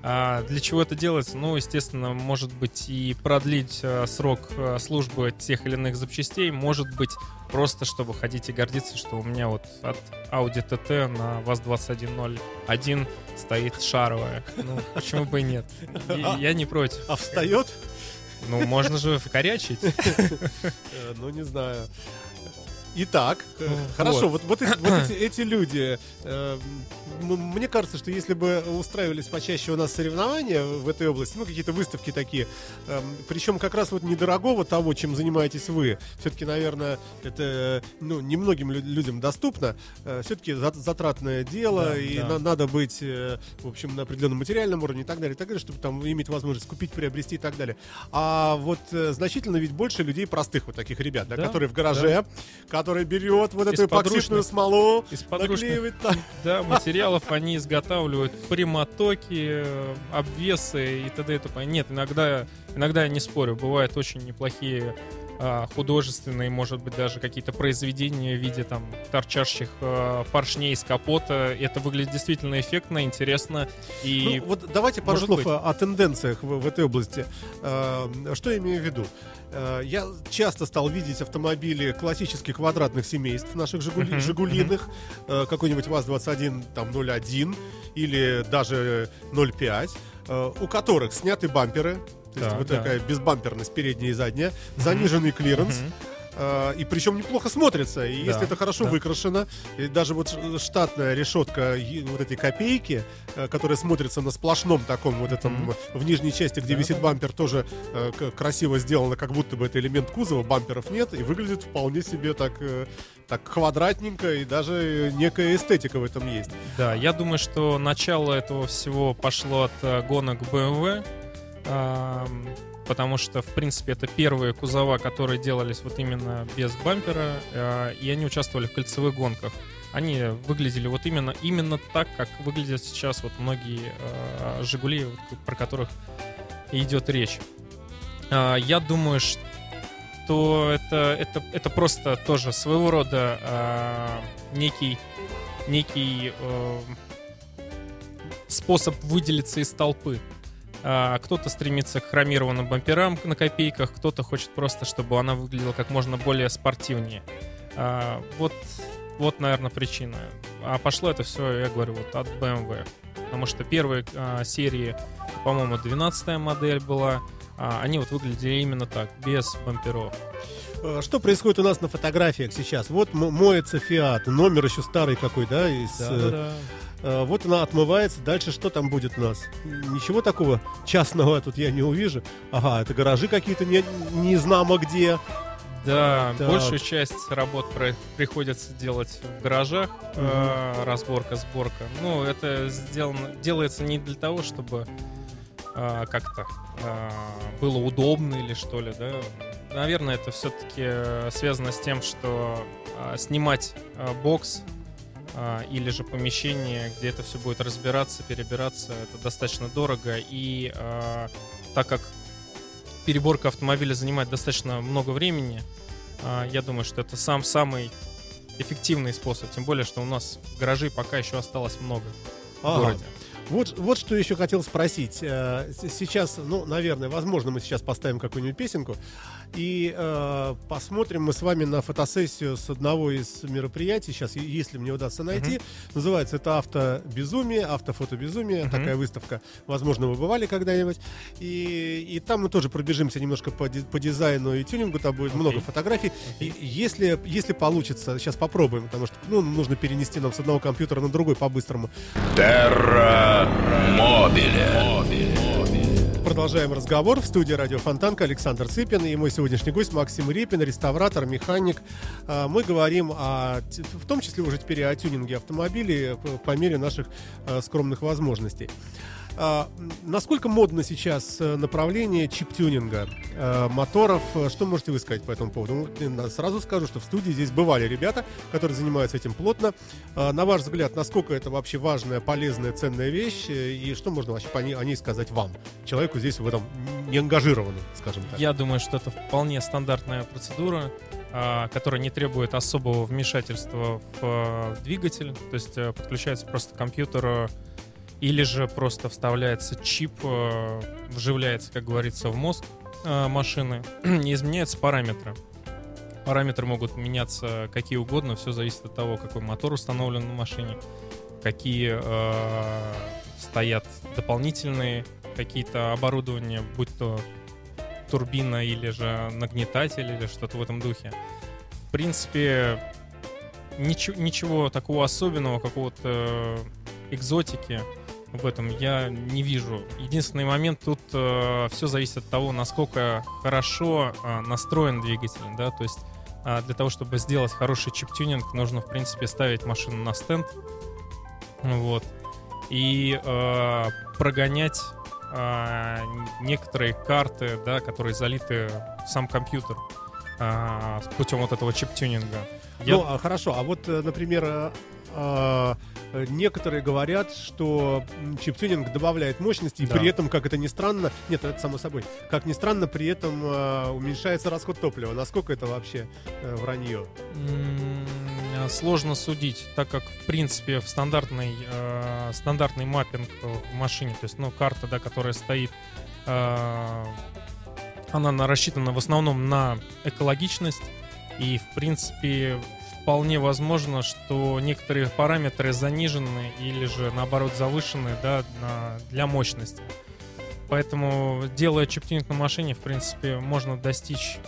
А для чего это делается? Ну, естественно, может быть и продлить э, срок э, службы тех или иных запчастей, может быть просто, чтобы ходить и гордиться, что у меня вот от Audi TT на ВАЗ-2101 стоит шаровая. Ну, почему бы и нет? Я, я не против. А встает? Ну, можно же вкорячить. Э, Ну, не знаю. Итак, э, хорошо, вот. вот, эти, вот эти- эти люди, э, мне кажется, что если бы устраивались почаще у нас соревнования в этой области, ну, какие-то выставки такие, эм, причем как раз вот недорогого того, чем занимаетесь вы, все-таки, наверное, это, ну, немногим лю- людям доступно, все-таки затратное дело, Да, и да. на- надо быть, э, в общем, на определенном материальном уровне и так далее, и так далее, чтобы там иметь возможность купить, приобрести и так далее. А вот э, значительно ведь больше людей простых вот таких ребят, да, Да, которые в гараже, который берет вот эту эпоксидную смолу, Из наклеивает так. Да, материалов они изготавливают прямотоки, э, обвесы и т.д. и т.п. Нет, иногда, иногда я не спорю, бывают очень неплохие художественные, может быть, даже какие-то произведения в виде там торчащих а, поршней из капота. Это выглядит действительно эффектно, интересно. И Ну, вот давайте пару слов быть. о, тенденциях в, в этой области. Э, что я имею в виду? Э, я часто стал видеть автомобили классических квадратных семейств наших «Жигули», Мгм, «Жигулиных», э, какой-нибудь ВАЗ-21, там, 01 или даже 05, э, у которых сняты бамперы, то есть Да, вот да. такая безбамперность передняя и задняя, заниженный клиренс. Э, И причем неплохо смотрится. И Да, если это хорошо да. выкрашено, и даже вот штатная решетка вот этой копейки, э, которая смотрится на сплошном таком вот этом Мгм. в нижней части, где Да, висит да. бампер, тоже э, красиво сделано, как будто бы это элемент кузова, бамперов нет, и выглядит вполне себе так, э, так квадратненько, и даже некая эстетика в этом есть. Да, я думаю, что начало этого всего пошло от э, гонок BMW, потому что, в принципе, это первые кузова, которые делались вот именно без бампера, э, и они участвовали в кольцевых гонках. Они выглядели вот именно, именно так, как выглядят сейчас вот многие э, «Жигули», про которых идет речь. А, Я думаю, что это, это, это просто тоже своего рода а, некий некий способ выделиться из толпы. А, кто-то стремится к хромированным бамперам на копейках, кто-то хочет просто, чтобы она выглядела как можно более спортивнее. А, вот, вот, наверное, причина. А пошло это все, я говорю, вот от BMW. Потому что первые а, серии, по-моему, 12 модель была, они вот выглядели именно так, без бамперов. Э, Что происходит у нас на фотографиях сейчас? Вот моется Фиат, номер еще старый какой, да? Из, э, Да-да-да. Э, Вот она отмывается. Дальше что там будет у нас? Ничего такого частного тут я не увижу. Ага, это гаражи какие-то не, не знамо где. Да, Так. большую часть работ про- приходится делать в гаражах, э, разборка, сборка. Ну, это сделано, делается не для того, чтобы э, как-то э, было удобно или что ли, да. Наверное, это все-таки связано с тем, что э, снимать э, бокс э, или же помещение, где это все будет разбираться, перебираться, это достаточно дорого. И э, так как переборка автомобиля занимает достаточно много времени. А, Я думаю, что это сам самый эффективный способ. Тем более, что у нас гаражей пока еще осталось много в Ага. городе. Вот, вот что еще хотел спросить. Э, Сейчас, ну, наверное, возможно, мы сейчас поставим какую-нибудь песенку и э, посмотрим мы с вами на фотосессию с одного из мероприятий. Сейчас, если мне удастся найти. Называется это «Автобезумие», «Автофотобезумие». Мгм. Такая выставка. Возможно, вы бывали когда-нибудь. И, и там мы тоже пробежимся немножко по, по дизайну и тюнингу. Там будет Окей. много фотографий. И если, если получится, сейчас попробуем, потому что ну, нужно перенести нам с одного компьютера на другой по-быстрому. Terra Mobile. Продолжаем разговор в студии Радио Фонтанка Александр Цыпин и мой сегодняшний гость Максим Репин, реставратор, механик. А, Мы говорим о, в том числе уже теперь о тюнинге автомобилей по- по мере наших а, скромных возможностей. А, Насколько модно сейчас э, направление чип-тюнинга э, моторов? Э, Что можете вы сказать по этому поводу? Ну, э, Сразу скажу, что в студии здесь бывали ребята, которые занимаются этим плотно. А, На ваш взгляд, насколько это вообще важная, полезная, ценная вещь? э, И что можно вообще по о ней сказать вам, человеку здесь в этом не ангажированном, скажем так? Я думаю, что это вполне стандартная процедура. а, которая не требует особого вмешательства в а, двигатель, то есть подключается просто к компьютеру или же просто вставляется чип, а, вживляется, как говорится, в мозг а, машины, и изменяются параметры. Параметры могут меняться какие угодно, все зависит от того, какой мотор установлен на машине, какие э, стоят дополнительные какие-то оборудования, будь то турбина или же нагнетатель или что-то в этом духе. В принципе, ничего, ничего такого особенного, какого-то экзотики в этом я не вижу. Единственный момент тут э, все зависит от того, насколько хорошо э, настроен двигатель, да, то есть э, для того, чтобы сделать хороший чип-тюнинг, нужно, в принципе, ставить машину на стенд, вот, и э, прогонять э, некоторые карты, да, которые залиты в сам компьютер э, путем вот этого чип-тюнинга. Я... Ну, а, хорошо, а вот, э, например, э, некоторые говорят, что чип-тюнинг добавляет мощности, и да. при этом, как это ни странно, нет, это само собой, как ни странно, при этом э, уменьшается расход топлива. Насколько это вообще э, вранье? Сложно судить, так как, в принципе, в стандартный, э, стандартный маппинг в машине, то есть, ну, карта, да, которая стоит, э, она рассчитана в основном на экологичность, и, в принципе, вполне возможно, что некоторые параметры занижены или же, наоборот, завышены да, на, для мощности. Поэтому, делая чиптинг на машине, в принципе, можно достичь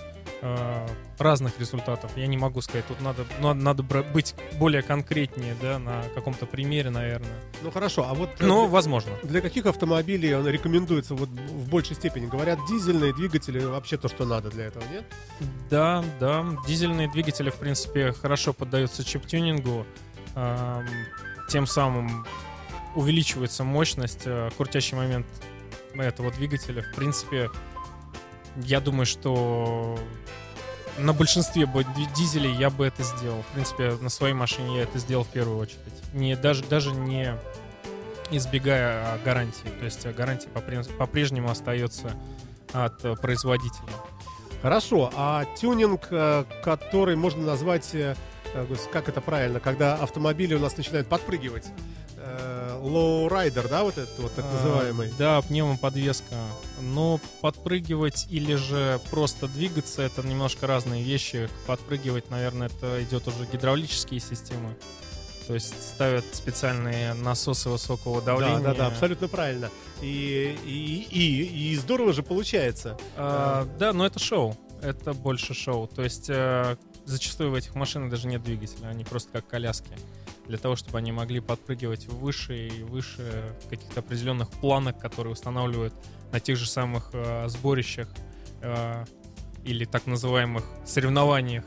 э, разных результатов. Я не могу сказать, тут надо, надо, надо быть более конкретнее, да, на каком-то примере, наверное. Ну хорошо, а вот... Ну, возможно. Для каких автомобилей он рекомендуется вот в большей степени? Говорят, дизельные двигатели вообще то, что надо для этого, нет? Да, да. Дизельные двигатели, в принципе, хорошо поддаются чип-тюнингу. Э, тем самым увеличивается мощность, э, крутящий момент этого двигателя. В принципе, я думаю, что на большинстве дизелей я бы это сделал. В принципе, на своей машине я это сделал в первую очередь. Не, даже, даже не избегая гарантии. То есть гарантия по-прежнему остается от э, производителя. Хорошо, а тюнинг, э, который можно назвать, э, как это правильно, когда автомобили у нас начинают подпрыгивать, lowrider, да, вот этот вот так а, называемый? А, да, пневмоподвеска. Но подпрыгивать или же просто двигаться, это немножко разные вещи. Подпрыгивать, наверное, это идет уже гидравлические системы. То есть ставят специальные насосы высокого давления. Да, да, да, абсолютно правильно. И, и, и, и здорово же получается. А, да, но это шоу. Это больше шоу. То есть э, зачастую в этих машинах даже нет двигателя, они просто как коляски для того, чтобы они могли подпрыгивать выше и выше каких-то определенных планок, которые устанавливают на тех же самых э, сборищах э, или так называемых соревнованиях.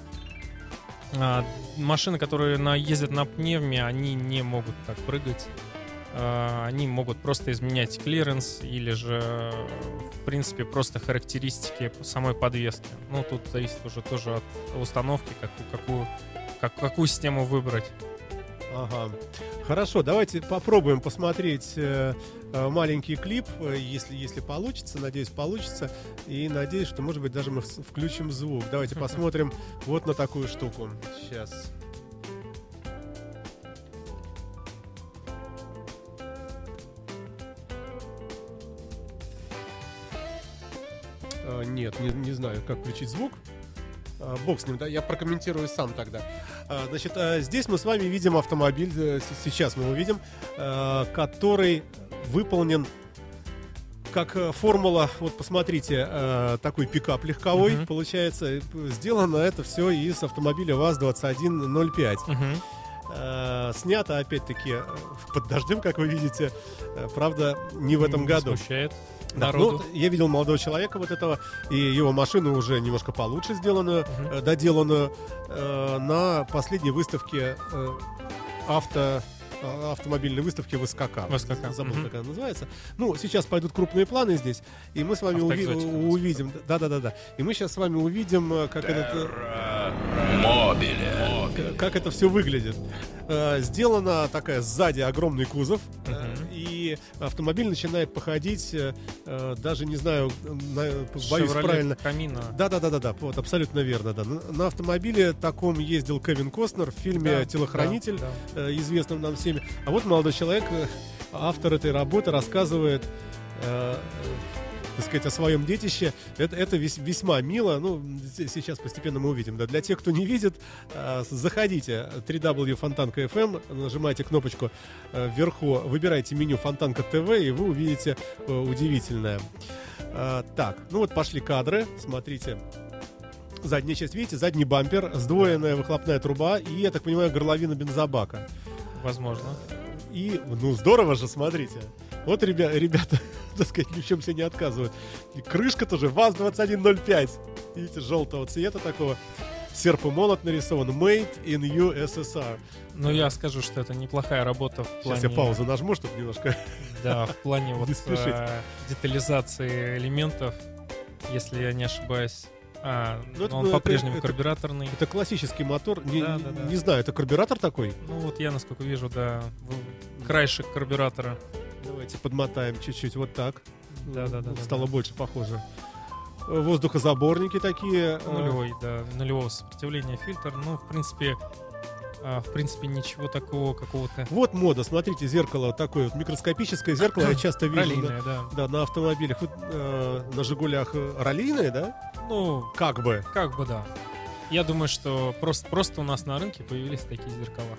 Э, машины, которые на, ездят на пневме, они не могут так прыгать. Э, они могут просто изменять клиренс или же, в принципе, просто характеристики самой подвески. Ну, тут зависит уже тоже от установки, какую, какую, как, какую систему выбрать. Ага. Хорошо, давайте попробуем посмотреть э, э, маленький клип, э, если, если получится. Надеюсь, получится. И надеюсь, что, может быть, даже мы включим звук. Давайте посмотрим вот на такую штуку. Сейчас. Э, нет, не, не знаю, как включить звук. А, бог с ним, да, я прокомментирую сам тогда. А, значит, а, здесь мы с вами видим автомобиль, э, сейчас мы его видим, который выполнен как э, формула, вот посмотрите, такой пикап легковой, uh-huh. получается, сделано это все из автомобиля ВАЗ-2105. Uh-huh. Снято, опять-таки, под дождем, как вы видите, правда, не в этом не году. Смущает народу. Ну, я видел молодого человека вот этого, и его машину уже немножко получше сделанную, uh-huh. доделанную э, на последней выставке э, авто э, автомобильной выставки в СКК. В СКК. Забыл, mm-hmm. как она называется. Ну, сейчас пойдут крупные планы здесь, и мы с вами уви- увидим... Да-да-да-да. И мы сейчас с вами увидим, как этот... Мобиле. Как это все выглядит. Сделана такая сзади огромный кузов, mm-hmm. и и автомобиль начинает походить, э, э, даже не знаю, на, боюсь Chevrolet правильно. Камино. Да, да, да, да, да, вот абсолютно верно, да. На, на автомобиле таком ездил Кевин Костнер в фильме Да, Телохранитель, да, да. э, известном нам всеми. А вот молодой человек, э, автор этой работы, рассказывает. э, так сказать, о своем детище. Это, это вес- весьма мило. Ну, сейчас постепенно мы увидим. Да. Для тех, кто не видит, э, заходите www.фонтанка.фм, нажимайте кнопочку э, вверху, выбирайте меню Фонтанка ТВ, и вы увидите э, удивительное. Э, Так, ну вот пошли кадры. Смотрите. Задняя часть, видите, задний бампер, сдвоенная выхлопная труба и, я так понимаю, горловина бензобака. Возможно. И, ну, здорово же, смотрите. Вот ребя, ребята, так сказать, ни в чем себе не отказывают. И крышка тоже ВАЗ-2105. Видите, желтого цвета такого. Серп и молот нарисован. Made in USSR. Но я скажу, что это неплохая работа в плане... Сейчас я паузу нажму, чтобы немножко... Да, в плане вот э, детализации элементов, если я не ошибаюсь. А, Ну, это, он ну, по-прежнему карбюраторный. Это классический мотор. Не, Да, да, да. не знаю, это карбюратор такой? Ну вот я, насколько вижу, да, краешек карбюратора. Давайте подмотаем чуть-чуть. Вот так. Да, да, да. Да, Стало да. больше похоже. Э, Воздухозаборники такие. э, Нулевой, да, нулевого сопротивления фильтр. Ну, в принципе, а, в принципе, ничего такого какого-то Вот мода, смотрите, зеркало такое вот микроскопическое зеркало, я часто вижу. да. раллийное, да. Да, на автомобилях, вот, э, на Жигулях раллийные, да? Ну, Как бы. как бы да. Я думаю, что просто, просто у нас на рынке появились такие зеркала.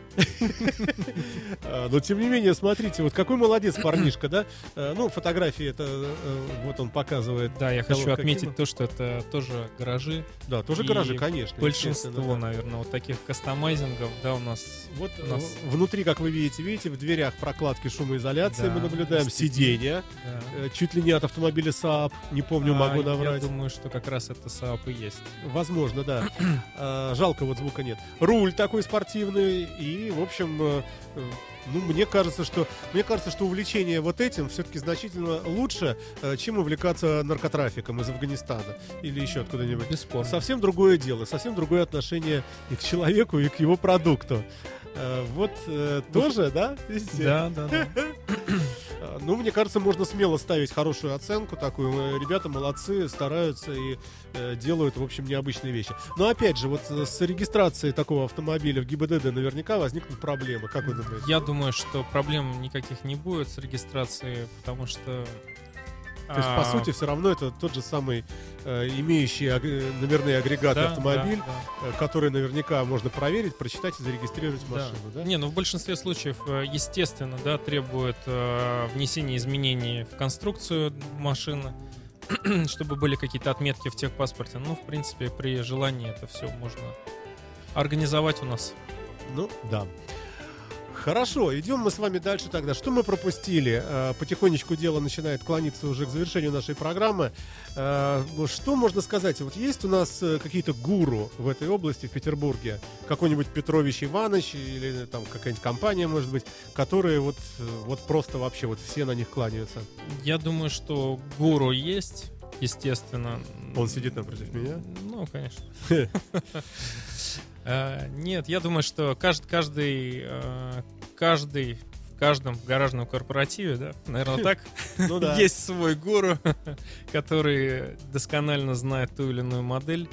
Э, Но тем не менее, смотрите, вот какой молодец парнишка, да? Э, Ну, фотографии это э, вот он показывает. Да, я хочу отметить то, что это тоже гаражи. Да, тоже гаражи, конечно. Большинство, наверное, вот таких кастомайзингов, да, у нас Вот у нас- э, внутри, как вы видите, видите, в дверях прокладки шумоизоляции мы наблюдаем, сиденья, э, чуть ли не от автомобиля Saab, не помню, А, могу Я наврать. думаю, что как раз это Saab и есть. Возможно, да. А, Жалко, вот звука нет. Руль такой спортивный и, в общем, э, э, ну, мне кажется, что мне кажется, что увлечение вот этим все-таки значительно лучше, э, чем увлекаться наркотрафиком из Афганистана или еще откуда-нибудь. Бесспорно. Совсем другое дело, совсем другое отношение и к человеку, и к его продукту. Вот э, тоже, да? Да, да, да. А, Ну, мне кажется, можно смело ставить хорошую оценку такую. Э, Ребята молодцы, стараются и э, делают, в общем, необычные вещи. Но опять же, вот э, с регистрацией такого автомобиля в ГИБДД наверняка возникнут проблемы. Как вы думаете? Я думаю, что проблем никаких не будет с регистрацией, потому что... То есть, а, по сути, все равно это тот же самый э, имеющий аг- номерные агрегаты да, автомобиль, да, да. э, который наверняка можно проверить, прочитать и зарегистрировать Да. машину, да? Не, ну в большинстве случаев, э, естественно, да, требует э, внесения изменений в конструкцию машины, чтобы были какие-то отметки в техпаспорте. Ну, в принципе, при желании это все можно организовать у нас. Ну, да. Хорошо, идем мы с вами дальше тогда. Что мы пропустили? Э, Потихонечку дело начинает клониться уже к завершению нашей программы. Э, ну, Что можно сказать? Вот есть у нас э, какие-то гуру в этой области в Петербурге? Какой-нибудь Петрович Иванович или там какая-нибудь компания, может быть, которые вот, вот просто вообще вот все на них кланяются? Я думаю, что гуру есть, естественно. Он сидит напротив меня. Ну, конечно. Э, Нет, я думаю, что каждый, каждый, э, каждый в каждом гаражном корпоративе, да, наверное, так, Ну да. есть свой гуру, который досконально знает ту или иную модель.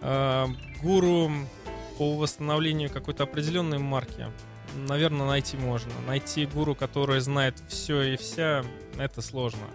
А, Гуру по восстановлению какой-то определенной марки, наверное, найти можно. Найти гуру, который знает все и вся, это сложно.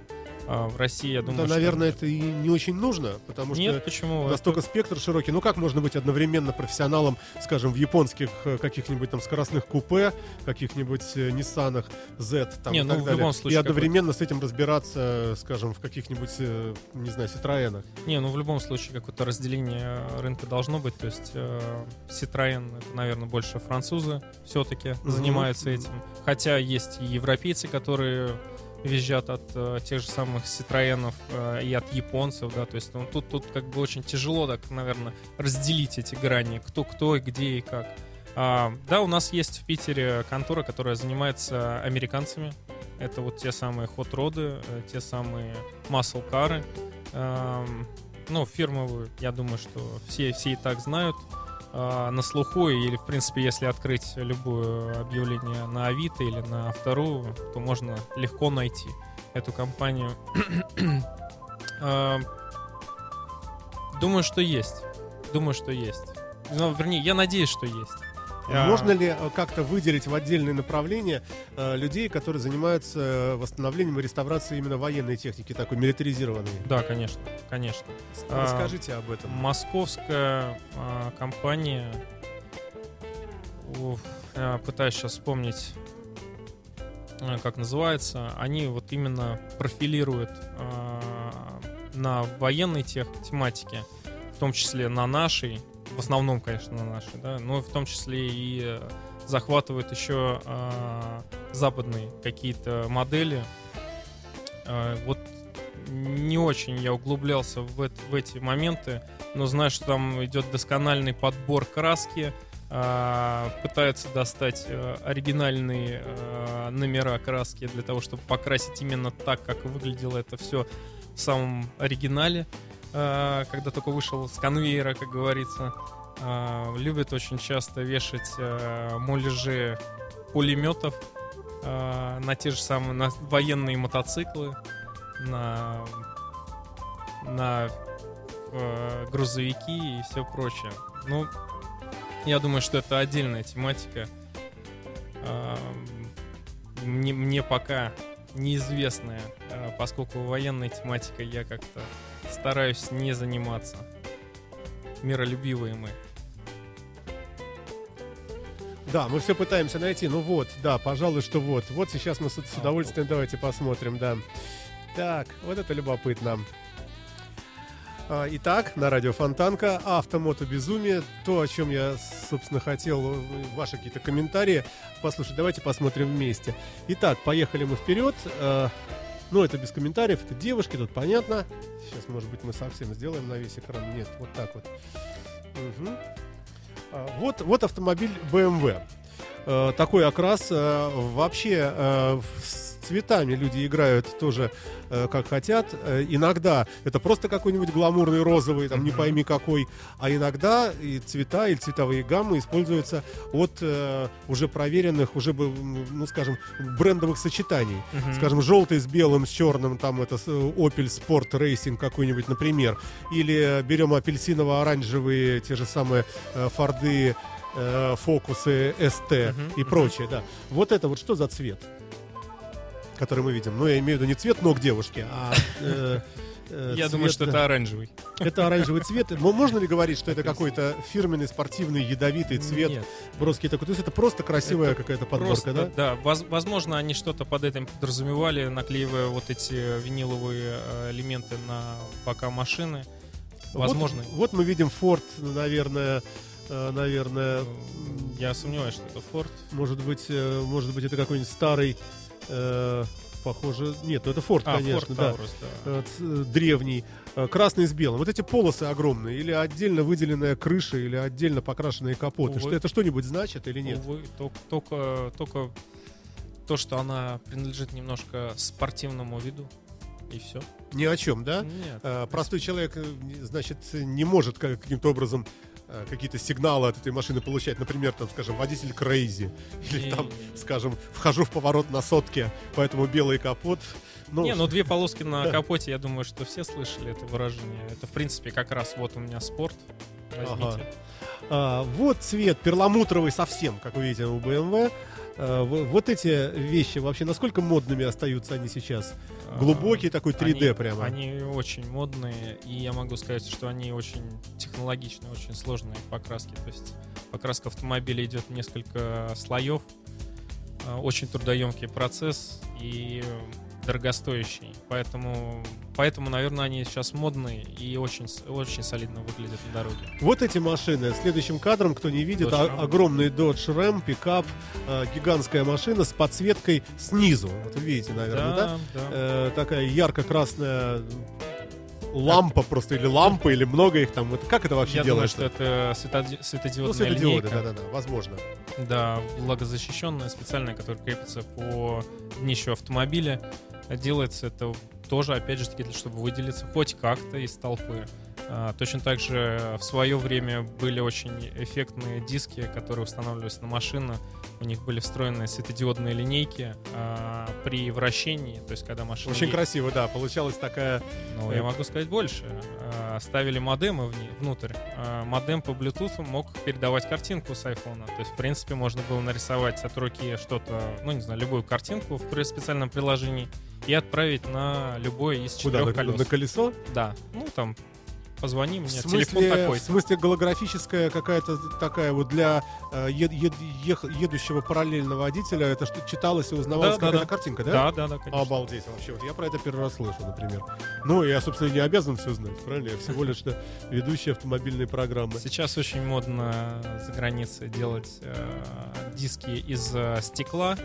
А В России, я думаю, Да, что наверное, это и не очень нужно, потому что Нет, почему? Настолько спектр широкий. Ну как можно быть одновременно профессионалом, скажем, в японских э, каких-нибудь там скоростных купе, каких-нибудь э, Ниссанах Z там, Не, и ну, так в далее, любом и случае одновременно с этим разбираться, скажем, в каких-нибудь, э, не знаю, Ситроенах. Не, ну в любом случае какое-то разделение рынка должно быть. То есть э, это, наверное, больше французы все-таки Мгм. занимаются этим. Хотя есть и европейцы, которые визжат от э, тех же самых Citroёнов э, и от японцев, да, то есть ну, тут, тут как бы очень тяжело так, наверное, разделить эти грани, кто кто и где и как. А, да, у нас есть в Питере контора, которая занимается американцами. Это вот те самые хот-роды, э, те самые масл-кары. Эм, ну, фирмовую, я думаю, что все, все и так знают. А, на слуху, или, в принципе, если открыть любое объявление на Авито или на вторую, то можно легко найти эту компанию. А, думаю, что есть. Думаю, что есть. Ну, вернее, я надеюсь, что есть. Я- Можно ли э, как-то выделить в отдельные направления э, людей, которые занимаются э, восстановлением и реставрацией именно военной техники, такой милитаризированной? Да, конечно, конечно. А, Расскажите об этом. Московская а, компания. Уф, я пытаюсь сейчас вспомнить, а, как называется. Они вот именно профилируют а, на военной тех, тематике, в том числе на нашей, в основном, конечно, на нашей, да, но в том числе и э, захватывают еще а, западные какие-то модели. А, вот не очень я углублялся в, эт- в эти моменты, но знаю, что там идет доскональный подбор краски, а, пытаются достать э, оригинальные э, номера краски для того, чтобы покрасить именно так, как выглядело это все в самом оригинале, когда только вышел с конвейера, как говорится. А, Любят очень часто вешать э, муляжи пулеметов на те же самые на военные мотоциклы, на, на э, грузовики и все прочее. Ну, я думаю, что это отдельная тематика. Мне, мне пока неизвестная, а, поскольку военной тематикой я как-то стараюсь не заниматься. Миролюбивые мы. Да, мы все пытаемся найти. Ну вот, да, пожалуй, что вот. Вот сейчас мы с, с удовольствием давайте посмотрим, да. Так, вот это любопытно. А, Итак, на радио Фонтанка, автомото безумие, то, о чем я, собственно, хотел, э, ваши какие-то комментарии послушать. Давайте посмотрим вместе. Итак, поехали мы вперед. А, Ну, это без комментариев, это девушки, тут понятно. Сейчас, может быть, мы совсем сделаем на весь экран. Нет, вот так вот. А, Вот, вот автомобиль BMW. Э, Такой окрас. Вообще цветами люди играют тоже э, как хотят. Э, Иногда это просто какой-нибудь гламурный розовый, там не пойми какой. А иногда и цвета, или цветовые гаммы используются от э, уже проверенных, уже, ну скажем, брендовых сочетаний. Мгм. Скажем, желтый с белым, с черным, там это с- Opel Sport Racing какой-нибудь, например. Или э, берем апельсиново-оранжевые, те же самые э, Форды, э, Фокусы, СТ Мгм, и прочее, да. Вот это вот что за цвет, который мы видим? Ну, я имею в виду не цвет ног девушки, а... э, э, Я цвет, думаю, что да. это оранжевый. Это оранжевый цвет. Мо- Можно ли говорить, что это какой-то фирменный спортивный ядовитый цвет, Нет. броский такой? То есть это просто красивая Это какая-то подборка, Просто, да? воз- возможно, они что-то под этим подразумевали, наклеивая вот эти виниловые э, элементы на бока машины. Возможно. Вот, вот мы видим Ford, наверное, э, наверное, М, Я сомневаюсь, что это Ford. может быть, э, может быть, это какой-нибудь старый, э, похоже, нет, ну это Ford, А, конечно, Ford да, Taurus, да. э, ц- э, древний, э, красный с белым. Вот эти полосы огромные, или отдельно выделенная крыша, или отдельно покрашенные капоты. Увы. Что это что-нибудь значит или нет? Увы, тол- только, только то, что она принадлежит немножко спортивному виду, и все. Ни о чем, да? Нет. Э, Простой человек, э, значит, не может как- каким-то образом э, какие-то сигналы от этой машины получать. Например, там, скажем, водитель крейзи. Или там, скажем, вхожу в поворот на сотке, поэтому белый капот. Ну, Не, ну две полоски на капоте, я думаю, что все слышали это выражение. Это, в принципе, как раз вот у меня спорт. Возьмите. Ага. а, вот цвет перламутровый совсем, как вы видите у BMW. Во- вот эти вещи вообще, насколько модными остаются они сейчас? А, Глубокий такой 3D они- прямо. Они очень модные, и я могу сказать, что они очень технологичные, очень сложные покраски. То есть покраска автомобиля идет несколько слоев. А, Очень трудоемкий процесс и дорогостоящий. Поэтому, поэтому, наверное, они сейчас модные и очень, очень солидно выглядят на дороге. Вот эти машины. Следующим кадром, кто не видит, Dodge а- огромный Dodge Ram, пикап, э, гигантская машина с подсветкой снизу. Вот вы видите, наверное, да? да. Э, такая ярко-красная лампа просто, или лампа, или много их там. Это, как это вообще Я думаю, делается? что это светоди- ну, светодиодная светодиоды, линейка. да-да-да, возможно. Да, влагозащищенная, специальная, которая крепится по днищу автомобиля. Делается это тоже, опять же таки, для чтобы выделиться хоть как-то из толпы. А, Точно так же в свое время были очень эффектные диски, которые устанавливались на машину. У них были встроены светодиодные линейки а, при вращении, то есть когда машина... Очень е- красиво, да. Получалась такая... Ну, я могу сказать больше. А, Ставили модемы вни- внутрь. А, Модем по Bluetooth мог передавать картинку с айфона. То есть, в принципе, можно было нарисовать от руки что-то, ну, не знаю, любую картинку в специальном приложении и отправить на любое из Куда? четырех На, колес. на колесо? Да. Ну, там, позвони В мне, телефон смысле, такой. в смысле голографическая какая-то такая вот для э, ед- ед- ех- едущего параллельно водителя, это что читалось и узнавалась Да, да, какая-то да. картинка, да? Да, да, да, конечно. Обалдеть вообще. Вот я про это первый раз слышу, например. Ну, я, собственно, не обязан все знать, правильно? Я всего лишь да, ведущий автомобильной программы. Сейчас очень модно за границей делать э, диски из э, стекла,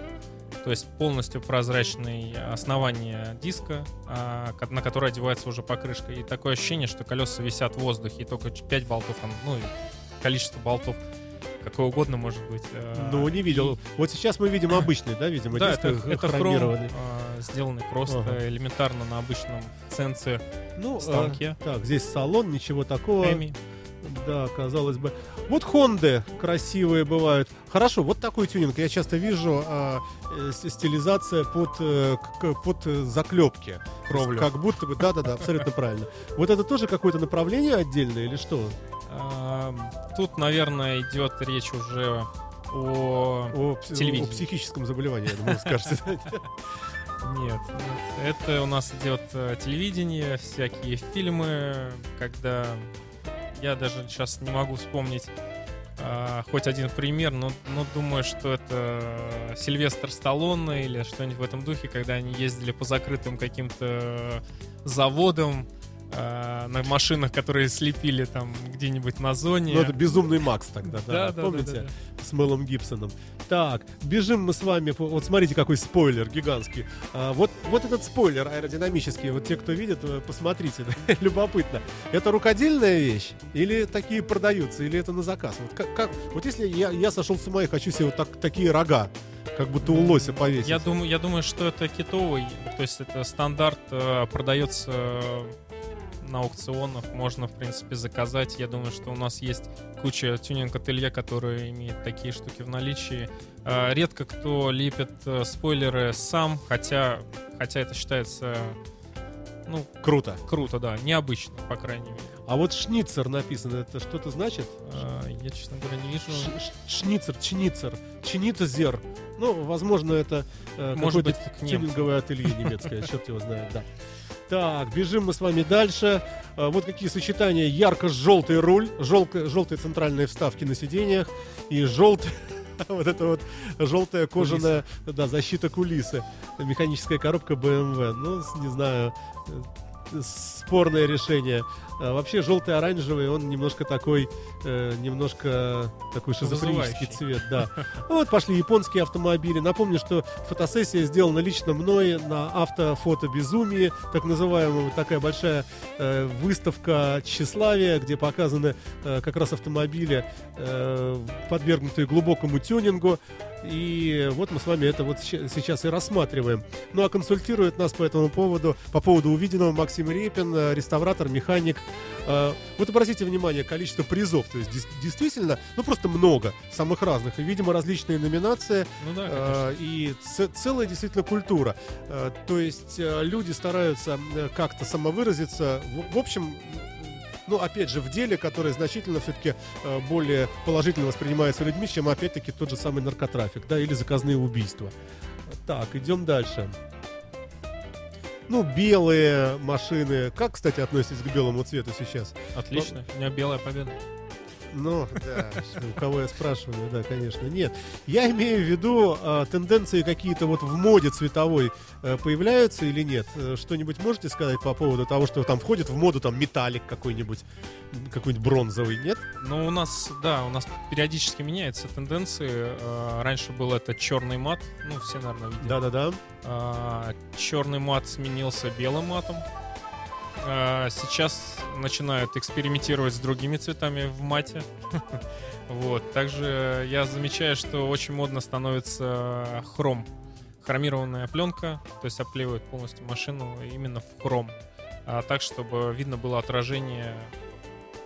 то есть полностью прозрачное основание диска, а, на которое одевается уже покрышка. И такое ощущение, что колеса висят в воздухе, и только 5 болтов, там, ну, и количество болтов какое угодно может быть. э, Ну, не видел. и- Вот сейчас мы видим обычный, да, видимо, да, диск это, это хром, хромированный. э, сделанный просто Ага. элементарно на обычном ценце Ну, станке. а, так, здесь салон, ничего такого. Эми. Да, казалось бы. Вот Хонды красивые бывают. Хорошо, вот такой тюнинг. Я часто вижу а, э, стилизация под, э, к- под э, заклепки. Кровлю. Как будто бы, да-да-да, абсолютно правильно. Вот это тоже какое-то направление отдельное или что? Эм, Тут, наверное, идет речь уже о... О, Телевидение. о психическом заболевании, я думаю, скажете. Нет, нет. Это у нас идет э, телевидение, всякие фильмы, когда я даже сейчас не могу вспомнить а, хоть один пример, но, но думаю, что это Сильвестр Сталлоне или что-нибудь в этом духе, когда они ездили по закрытым каким-то заводам а, на машинах, которые слепили там где-нибудь на зоне. Ну, это безумный Макс тогда, да, Да, да, помните? да, да, С Мелом Гибсоном. Так, бежим мы с вами. по- Вот смотрите, какой спойлер гигантский. А, вот, вот этот спойлер аэродинамический, вот те, кто видит, э, посмотрите, любопытно. Это рукодельная вещь? Или такие продаются? Или это на заказ? Вот, как, как- вот если я, я сошел с ума и хочу себе вот так, такие рога, как будто у лося повесить. Я думаю, я думаю, что это китовый, то есть это стандарт, э, продается э, на аукционах, можно, в принципе, заказать. Я думаю, что у нас есть куча тюнинг-ателье, которые имеют такие штуки в наличии. Э, Редко кто лепит э, спойлеры сам, хотя, хотя это считается, ну, Круто. круто, да, необычно, по крайней мере. А вот шницер написано, это что-то значит? Э, Я, честно говоря, не вижу. Ш- Шницер, чиницер, чинитозер. Ну, возможно, это э, Может быть, тюнинговое ателье немецкое, черт его знает, да. Так, бежим мы с вами дальше. Э, Вот какие сочетания. Ярко-желтый руль, желко- желтые центральные вставки на сиденьях и желтый... Вот это вот желтая кожаная да, защита кулисы. Механическая коробка BMW. Ну, не знаю, спорное решение. А вообще желтый-оранжевый, он немножко такой, э, немножко такой шизофренический цвет, да. Вот пошли японские автомобили. Напомню, что фотосессия сделана лично мной на автофото безумии, так называемая такая большая э, выставка тщеславия, где показаны э, как раз автомобили, э, подвергнутые глубокому тюнингу. И вот мы с вами это вот сейчас и рассматриваем. Ну а консультирует нас по этому поводу, по поводу увиденного Максим Репин, э, реставратор, механик. Э, Вот обратите внимание, количество призов, то есть действительно, ну просто много, самых разных. И, видимо, различные номинации, Ну да, э, и целая действительно культура. Э, То есть люди стараются как-то самовыразиться. В общем, ну, опять же, в деле, которое значительно все-таки более положительно воспринимается людьми, чем, опять-таки, тот же самый наркотрафик, да, или заказные убийства. Так, идем дальше. Ну, белые машины. Как, кстати, относитесь к белому цвету сейчас? Отлично. У меня белая победа. Ну, да, у кого я спрашиваю, да, конечно, нет. Я имею в виду, а, тенденции какие-то вот в моде цветовой э, появляются или нет? Э, Что-нибудь можете сказать по поводу того, что там входит в моду там металлик какой-нибудь, какой-нибудь бронзовый, нет? Ну, у нас, да, у нас периодически меняются тенденции. Э, Раньше был это черный мат, ну, все, наверное, видели. Да-да-да. А, Черный мат сменился белым матом. А, Сейчас начинают экспериментировать с другими цветами в мате. Вот. Также я замечаю, что очень модно становится хром. Хромированная пленка, то есть обклеивают полностью машину именно в хром. А так, чтобы видно было отражение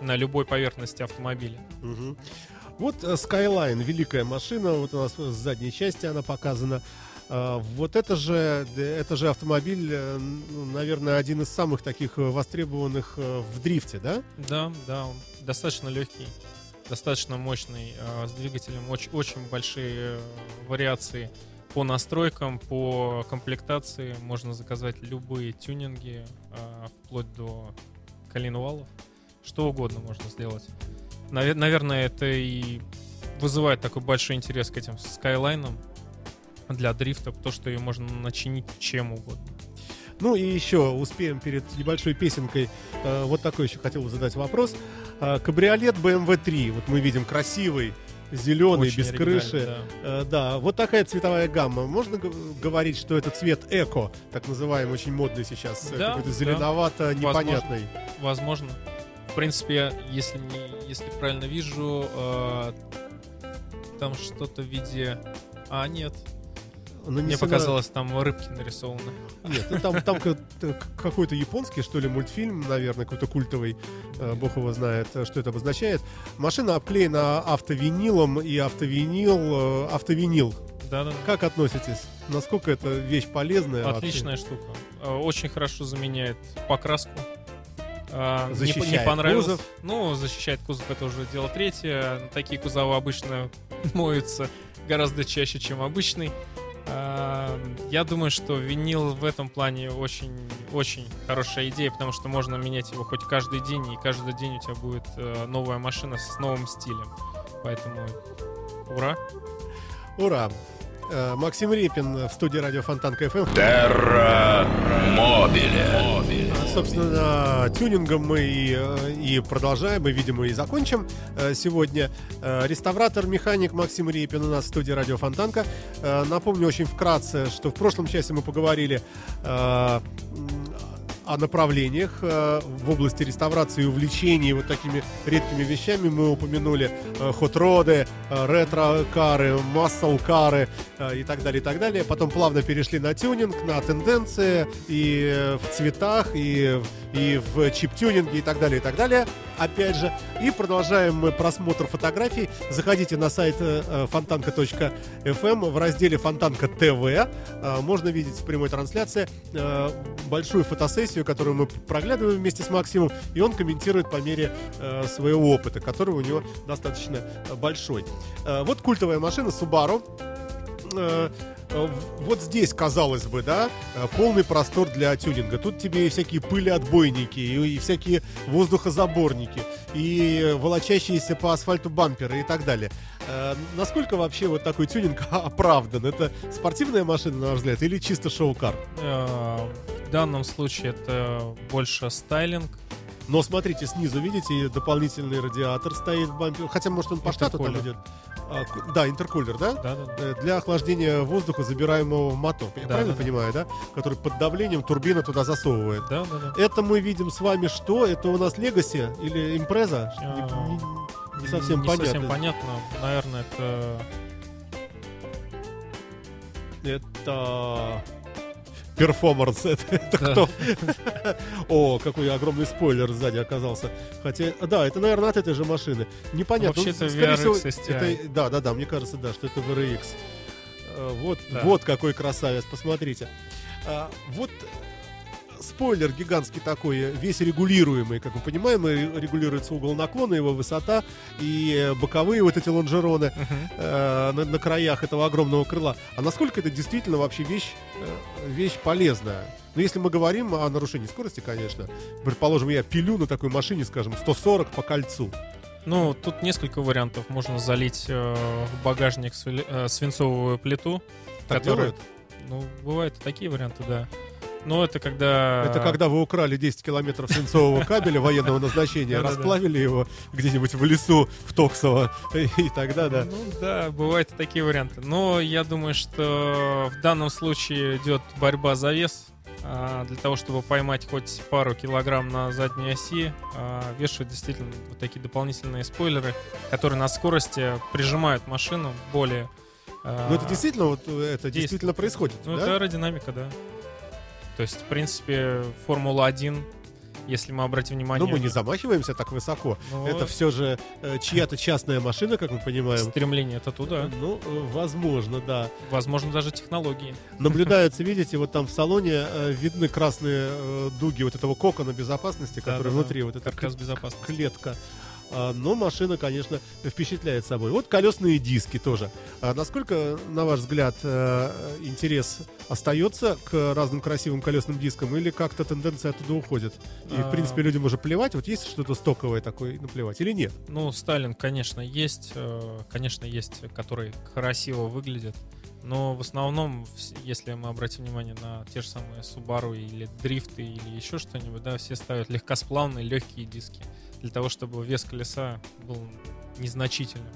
на любой поверхности автомобиля. Мгм. Вот э, Skyline, великая машина, вот у нас с задней части она показана. А, Вот это же, д- это же автомобиль, э, ну, наверное, один из самых таких э, востребованных э, в дрифте, да? Да, да, он достаточно легкий, достаточно мощный, э, с двигателем очень, очень большие э, вариации по настройкам, по комплектации. Можно заказать любые тюнинги, э, вплоть до коленвалов. Что угодно можно сделать. Наве- Наверное, это и вызывает такой большой интерес к этим скайлайнам для дрифта, то, что ее можно начинить чем угодно. Ну и еще успеем перед небольшой песенкой э, вот такой еще хотел задать вопрос. А, Кабриолет BMW 3, вот мы видим красивый, зеленый, Очень без крыши. да. Э, Да, вот такая цветовая гамма. Можно говорить, что это цвет эко, так называемый, очень модный сейчас, э, Да, какой-то да. зеленовато, непонятный. Возможно. В принципе, если не, если правильно вижу, э, там что-то в виде. А, нет. Мне Нанесено- показалось, там рыбки нарисованы. Нет, ну там, там т- какой-то японский, что ли, мультфильм, наверное, какой-то культовый, э, бог его знает, э, что это обозначает. Машина обклеена автовинилом, и автовинил, э, автовинил. Да, да. Как относитесь? Насколько это вещь полезная? вообще? Отличная штука. Э, Очень хорошо заменяет покраску. Не по- Защищает не понравилось. кузов. Ну, защищает кузов, это уже дело третье. Такие кузова обычно моются гораздо чаще, чем обычный. А, Я думаю, что винил в этом плане очень, очень хорошая идея, потому что можно менять его хоть каждый день, и каждый день у тебя будет э, новая машина с новым стилем. Поэтому ура! Ура! Э, Максим Репин в студии радио Фонтанка FM. Терра Мобиле. Собственно, тюнингом мы и, э, и продолжаем, и, видимо, и закончим э, сегодня. Э, Реставратор, механик Максим Репин у нас в студии Радио Фонтанка. Э, Напомню очень вкратце, что в прошлом часе мы поговорили э, о направлениях э, в области реставрации и увлечений вот такими редкими вещами. Мы упомянули э, хот-роды, э, ретро-кары, массал-кары э, и так далее, и так далее. Потом плавно перешли на тюнинг, на тенденции и в цветах, и, и в чип-тюнинге и так далее, и так далее. Опять же, и продолжаем мы просмотр фотографий. Заходите на сайт э, фонтанка.фм в разделе Фонтанка ТВ. Э, Можно видеть в прямой трансляции э, большую фотосессию, которую мы проглядываем вместе с Максимом, и он комментирует по мере э, своего опыта, который у него достаточно э, большой. Э, Вот культовая машина Subaru. Э, Вот здесь, казалось бы, да, э, полный простор для тюнинга. Тут тебе и всякие пылеотбойники, и, и всякие воздухозаборники, и волочащиеся по асфальту бамперы и так далее. Э, Насколько вообще вот такой тюнинг оправдан? Это спортивная машина, на ваш взгляд, или чисто шоу-кар? Э, В данном случае это больше стайлинг. Но смотрите, снизу, видите, дополнительный радиатор стоит в бампере. Хотя, может, он по штату там идет. А, да, интеркулер, да? Да, да, да. Э, Для охлаждения воздуха, забираемого в мотор. Я Да, правильно да, да. понимаю, да? Который под давлением турбина туда засовывает. Да, да, да. Это мы видим с вами что? Это у нас Legacy или Импреза? А, Не, не- не совсем не понятно. совсем понятно. Наверное, это Это... Перформанс, это, это Да. кто? О, какой огромный спойлер сзади оказался. Хотя, да, это, наверное, от этой же машины. Непонятно. Вообще это скорее VRX всего, это- Да, да, да, мне кажется, да, что это VRX. Э, Вот, Да. вот какой красавец, посмотрите. А, Вот спойлер гигантский такой, весь регулируемый, как мы понимаем, регулируется угол наклона, его высота и боковые вот эти лонжероны Мгм. э, на, на краях этого огромного крыла. А насколько это действительно вообще вещь, э, вещь полезная? Ну, если мы говорим о нарушении скорости, конечно, предположим, я пилю на такой машине, скажем, 140 по кольцу. Ну, тут несколько вариантов. Можно залить э, в багажник э, свинцовую плиту. Так Которая- делают? Ну, бывают и такие варианты, да. Но это когда... Это когда вы украли 10 километров свинцового кабеля военного назначения, расплавили его где-нибудь в лесу в Токсово, и тогда, да. Ну да, бывают такие варианты. Но я думаю, что в данном случае идет борьба за вес. А, Для того, чтобы поймать хоть пару килограмм на задней оси, а, вешают действительно вот такие дополнительные спойлеры, которые на скорости прижимают машину более... а, Но это действительно, вот, э, это действительно происходит, Ну, да? это аэродинамика, да. То есть, в принципе, Формула-1 если мы обратим внимание... Но мы не замахиваемся так высоко. Ну, Это все же э, чья-то частная машина, как мы понимаем. Стремление это туда. Ну, э, возможно, да. Возможно, даже технологии. Наблюдается, видите, вот там в салоне э, видны красные э, дуги вот этого кокона безопасности, который Да-да-да. внутри, вот эта клетка. А, Но машина, конечно, впечатляет собой. Вот колесные диски тоже. А насколько, на ваш взгляд, э, интерес остается к разным красивым колесным дискам или как-то тенденция оттуда уходит? И, в А. принципе, людям уже плевать, вот есть что-то стоковое такое, наплевать, или нет? Ну, Сталин, конечно, есть. э, Конечно, есть, который красиво выглядит. Но в основном, если мы обратим внимание на те же самые Subaru или дрифты или еще что-нибудь, да, все ставят легкосплавные легкие диски для того, чтобы вес колеса был незначительным.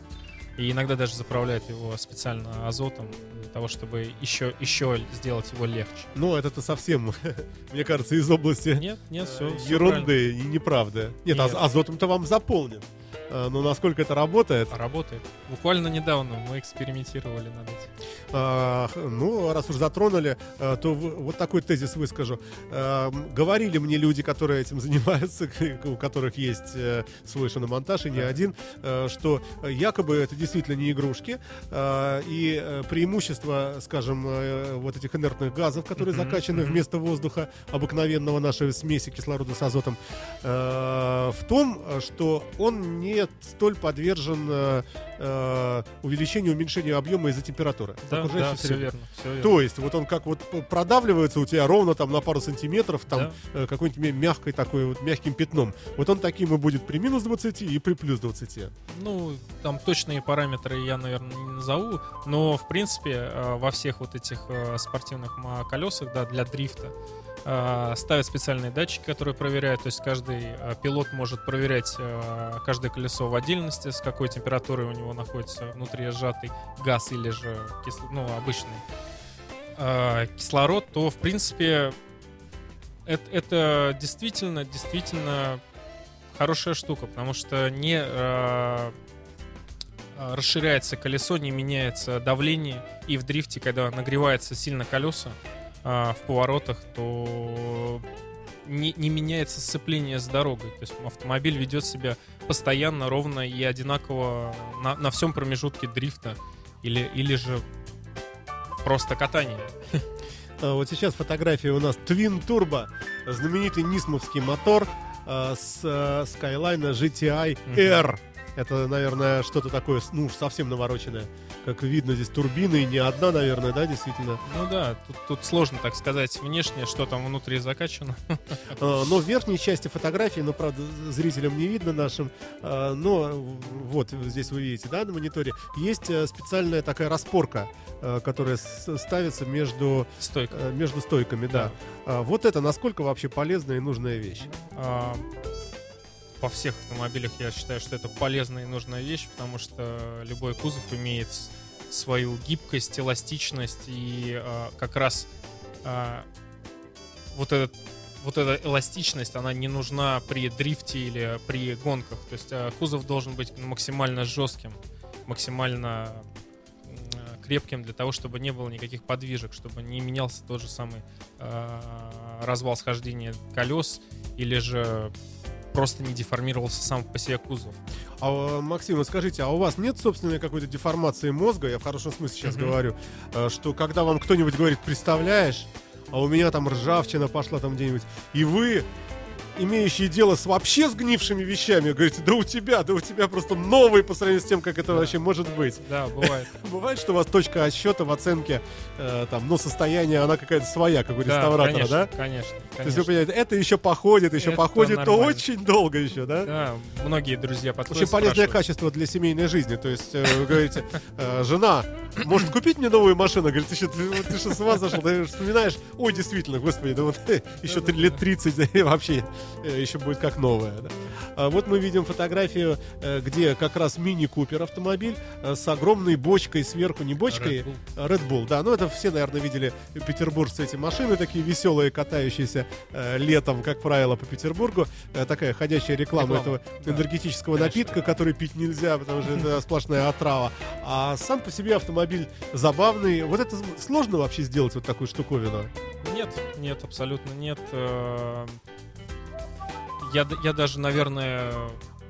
И иногда даже заправляют его специально азотом для того, чтобы еще, еще сделать его легче. Ну, это-то совсем, мне кажется, из области Нет, нет, все, ерунды и неправда. Нет, Нет. аз- азотом-то вам заполнен. А, Но насколько это работает, Работает. Буквально недавно мы экспериментировали над этим. А, ну, раз уж затронули, а, то вот такой тезис выскажу. А, Говорили мне люди, которые этим занимаются, у которых есть э, свой шиномонтаж, и не Да. один, э, что якобы это действительно не игрушки, и э, преимущество, скажем, э, вот этих инертных газов, которые Мгм, закачаны вместо воздуха обыкновенного нашей смеси кислорода с азотом, э, в том, э, что он не столь подвержен э, э, увеличению, уменьшению объема из-за температуры. Да, да, все верно, все верно. То есть вот он как вот продавливается у тебя ровно там на пару сантиметров, там Да. э, какой-нибудь мя- мягкой такой вот мягким пятном. Вот он таким и будет при минус 20 и при плюс 20. Ну, там точные параметры я, наверное, не назову, но, в принципе, э, во всех вот этих э, спортивных колесах, да, для дрифта, ставят специальные датчики, которые проверяют, то есть каждый э, пилот может проверять э, каждое колесо в отдельности, с какой температурой у него находится внутри сжатый газ или же кисло- ну, обычный э, кислород, то, в принципе, это, это действительно, действительно хорошая штука, потому что не э, э, расширяется колесо, не меняется давление, и в дрифте, когда нагревается сильно колеса э, в поворотах, то не, не меняется сцепление с дорогой. То есть автомобиль ведет себя постоянно, ровно и одинаково на, на всем промежутке дрифта или, или же просто катание. А Вот сейчас фотография у нас Twin Turbo, знаменитый нисмовский мотор а, с а, Skyline GTI. R. Это, наверное, что-то такое, ну, совсем навороченное. Как видно, здесь турбины, и не одна, наверное, да, действительно. Ну да, тут, тут сложно так сказать внешне, что там внутри закачано. А, Но в верхней части фотографии, ну, правда, зрителям не видно нашим, а, но вот здесь вы видите, да, на мониторе, есть э, специальная такая распорка, э, которая ставится между, Стойка. э, между стойками, да. А, Вот это насколько вообще полезная и нужная вещь? А, Во всех автомобилях я считаю, что это полезная и нужная вещь, потому что любой кузов имеет свою гибкость, эластичность и а, как раз а, вот этот вот эта эластичность, она не нужна при дрифте или при гонках. То есть а, кузов должен быть максимально жестким, максимально крепким для того, чтобы не было никаких подвижек, чтобы не менялся тот же самый а, развал схождения колес или же просто не деформировался сам по себе кузов. А, Максим, скажите, а у вас нет собственной какой-то деформации мозга, я в хорошем смысле сейчас Мгм. говорю, э, что когда вам кто-нибудь говорит, представляешь, а у меня там ржавчина пошла там где-нибудь, и вы, имеющие дело с вообще сгнившими вещами, говорите, да у тебя, да у тебя просто новый по сравнению с тем, как это Да. вообще может быть. Да, бывает. Бывает, что у вас точка отсчета в оценке, э, там, но состояние, она какая-то своя, как у Да, реставратора, конечно, да? Конечно, То есть вы конечно. понимаете, это еще походит, еще Это походит, то нормально. очень долго еще, да? Да, многие друзья подходят, Очень полезное спрашивают. качество для семейной жизни. То есть э, вы говорите, э, жена, может купить мне новую машину? Говорит, ты что, ты, что с ума зашел? Ты вспоминаешь, ой, действительно, господи, да вот еще лет 30 и вообще еще будет как новая. да. А вот мы видим фотографию, э, где как раз мини-купер автомобиль э, с огромной бочкой сверху, не бочкой, Red Bull. а Red Bull, да, ну это все, наверное, видели петербуржцы эти машины, такие веселые, катающиеся э, летом, как правило, по Петербургу. Э, такая ходячая реклама, Реклама, этого да. энергетического Конечно. напитка, который пить нельзя, потому что это сплошная отрава. А сам по себе автомобиль забавный. Вот это сложно вообще сделать вот такую штуковину. Нет, нет, абсолютно нет. Я, я даже, наверное,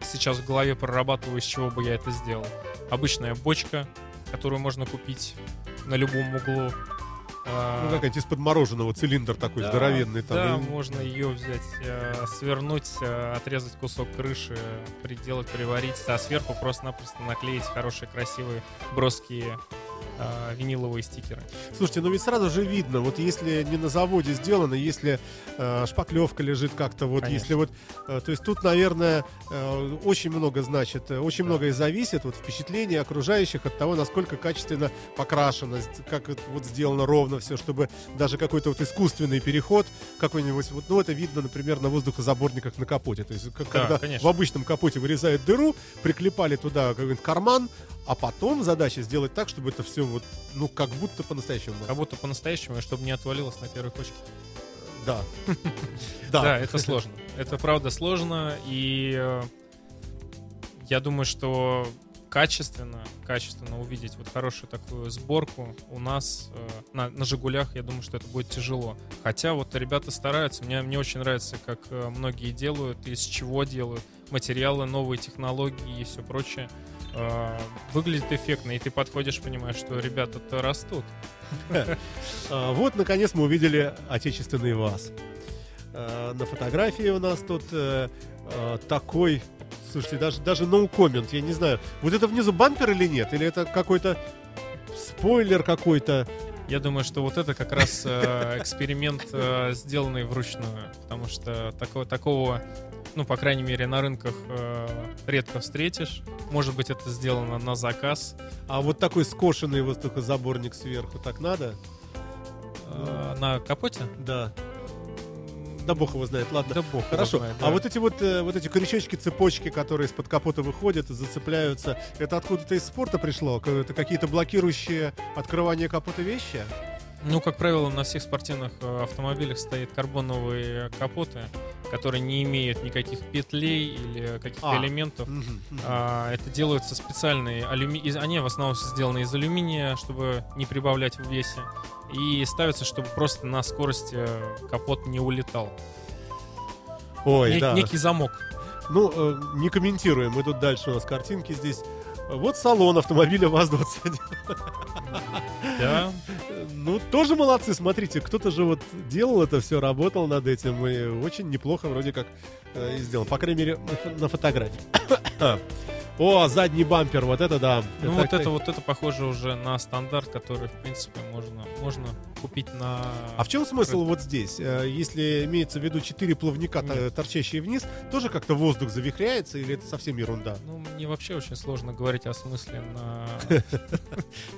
сейчас в голове прорабатываю, из чего бы я это сделал. Обычная бочка, которую можно купить на любом углу. А, Ну, какая-нибудь из-под мороженого цилиндр такой да, здоровенный. Там, Да, и- можно ее взять, э, свернуть, э, отрезать кусок крыши, приделать, приварить, а сверху просто-напросто наклеить хорошие, красивые, броские э, виниловые стикеры. Слушайте, ну ведь сразу же видно, вот если не на заводе сделано, если э, шпаклевка лежит как-то, вот Конечно. если вот, э, то есть тут, наверное, э, очень много значит, э, очень многое зависит, вот впечатление окружающих от того, насколько качественно покрашено, как вот сделано ровно все, чтобы даже какой-то вот искусственный переход какой-нибудь, вот, ну это видно, например, на воздухозаборниках на капоте, то есть как- Да, когда конечно. в обычном капоте вырезают дыру, приклепали туда какой-нибудь карман, а потом задача сделать так, чтобы это все вот, ну, как будто по-настоящему. Как будто по-настоящему, и чтобы не отвалилось на первой кочке. Да. Да, Да. это сложно. Это правда сложно, и э, я думаю, что качественно, качественно увидеть вот хорошую такую сборку у нас э, на, на Жигулях, я думаю, что это будет тяжело. Хотя вот ребята стараются, мне, мне очень нравится, как э, многие делают, из чего делают, материалы, новые технологии и все прочее. Э, Выглядит эффектно, и ты подходишь, понимаешь, что ребята-то растут. А, Вот, наконец, мы увидели отечественный ВАЗ. А, На фотографии у нас тут э, э, такой... Слушайте, даже, даже no comment, я не знаю. Вот это внизу бампер или нет? Или это какой-то спойлер какой-то? Я думаю, что вот это как раз э, эксперимент, э, сделанный вручную, потому что такого, такого, ну, по крайней мере, на рынках э, редко встретишь. Может быть, это сделано на заказ. А вот такой скошенный воздухозаборник сверху, так надо? Э, на капоте? Да. Да бог его знает, ладно. Да бог Хорошо. знает, А да. вот эти вот, э, вот эти крючочки, цепочки, которые из-под капота выходят и зацепляются, это откуда-то из спорта пришло? Это какие-то блокирующие открывание капота вещи? Ну, как правило, на всех спортивных э, автомобилях стоят карбоновые капоты, которые не имеют никаких петлей или каких-то А. элементов. Мгм, мгм. А, это делаются специальные алюми... Они в основном сделаны из алюминия, чтобы не прибавлять в весе. И ставятся, чтобы просто на скорости капот не улетал. Ой, Не- да. Некий замок. Ну, э, не комментируем. Мы тут дальше у нас картинки здесь. Вот салон автомобиля ВАЗ-21. Да. Ну, тоже молодцы, смотрите, кто-то же вот делал это все, работал над этим, и очень неплохо вроде как э, и сделал, по крайней мере, на фо- на фотографии. О, задний бампер, вот это да. Ну, Так, вот это вот это похоже уже на стандарт, который, в принципе, можно, можно купить на... А в чем смысл вот здесь? Э, Если имеется в виду четыре плавника, Нет. торчащие вниз, тоже как-то воздух завихряется, или это совсем ерунда? Ну, мне вообще очень сложно говорить о смысле на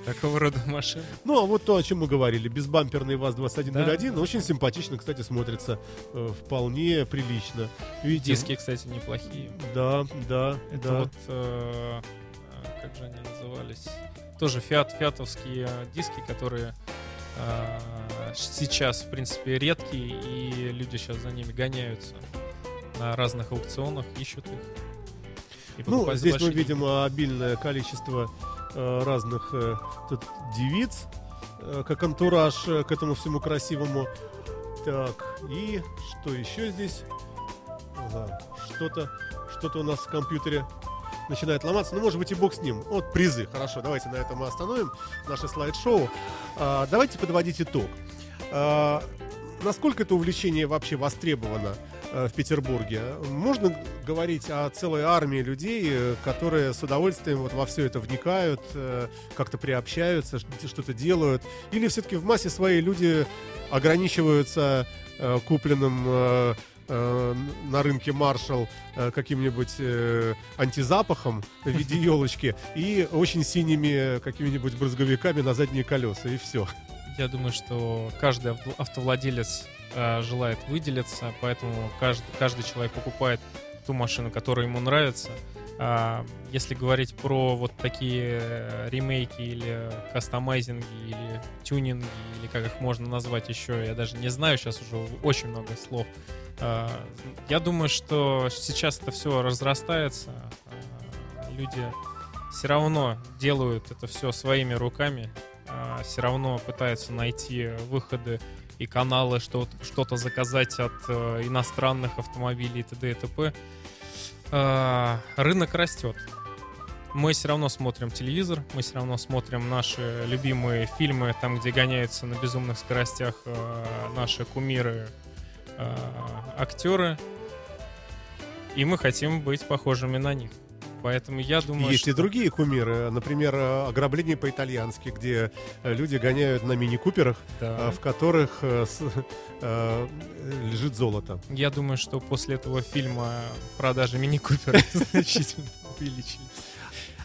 такого рода машин. Ну, а вот то, о чем мы говорили, безбамперный ВАЗ-2101, Да. очень симпатично, кстати, смотрится, э, вполне прилично. Диски, кстати, неплохие. Да, да, да. вот, э, как же они назывались? Тоже фиат, фиатовские диски, которые сейчас, в принципе, редкие, и люди сейчас за ними гоняются на разных аукционах, ищут их. Ну, здесь мы большие видим э, обильное количество э, разных э, тут девиц, э, как антураж э, к этому всему красивому. Так, и что еще здесь? Ага, что-то, что-то у нас в компьютере начинает ломаться. Ну, может быть, и бог с ним. Вот призы. Хорошо, давайте на этом мы остановим наше слайд-шоу. А, давайте подводить итог. А, насколько это увлечение вообще востребовано э, в Петербурге? Можно говорить о целой армии людей, э, которые с удовольствием вот во все это вникают, э, как-то приобщаются, что-то делают? Или все-таки в массе своей люди ограничиваются купленным э, на рынке Маршал э, каким-нибудь э, антизапахом в виде елочки и очень синими какими-нибудь брызговиками на задние колеса, и все. Я думаю, что каждый авто- автовладелец э, желает выделиться, поэтому каждый, каждый человек покупает ту машину, которая ему нравится. А, если говорить про вот такие э, ремейки или кастомайзинги или тюнинги, или как их можно назвать еще, я даже не знаю, сейчас уже очень много слов. А, я думаю, что сейчас это все разрастается. А, люди все равно делают это все своими руками, все равно пытаются найти выходы и каналы, что, что-то заказать от э, иностранных автомобилей и т.д. и т.п. Э, рынок растет. Мы все равно смотрим телевизор, мы все равно смотрим наши любимые фильмы, там, где гоняются на безумных скоростях э, наши кумиры, э, актеры. И мы хотим быть похожими на них. Поэтому я думаю, Есть что... и другие кумиры. Например, ограбление по-итальянски, где э, люди гоняют на мини-куперах, Да. э, в которых э, э, лежит золото. Я думаю, что после этого фильма продажи мини-купера значительно увеличились.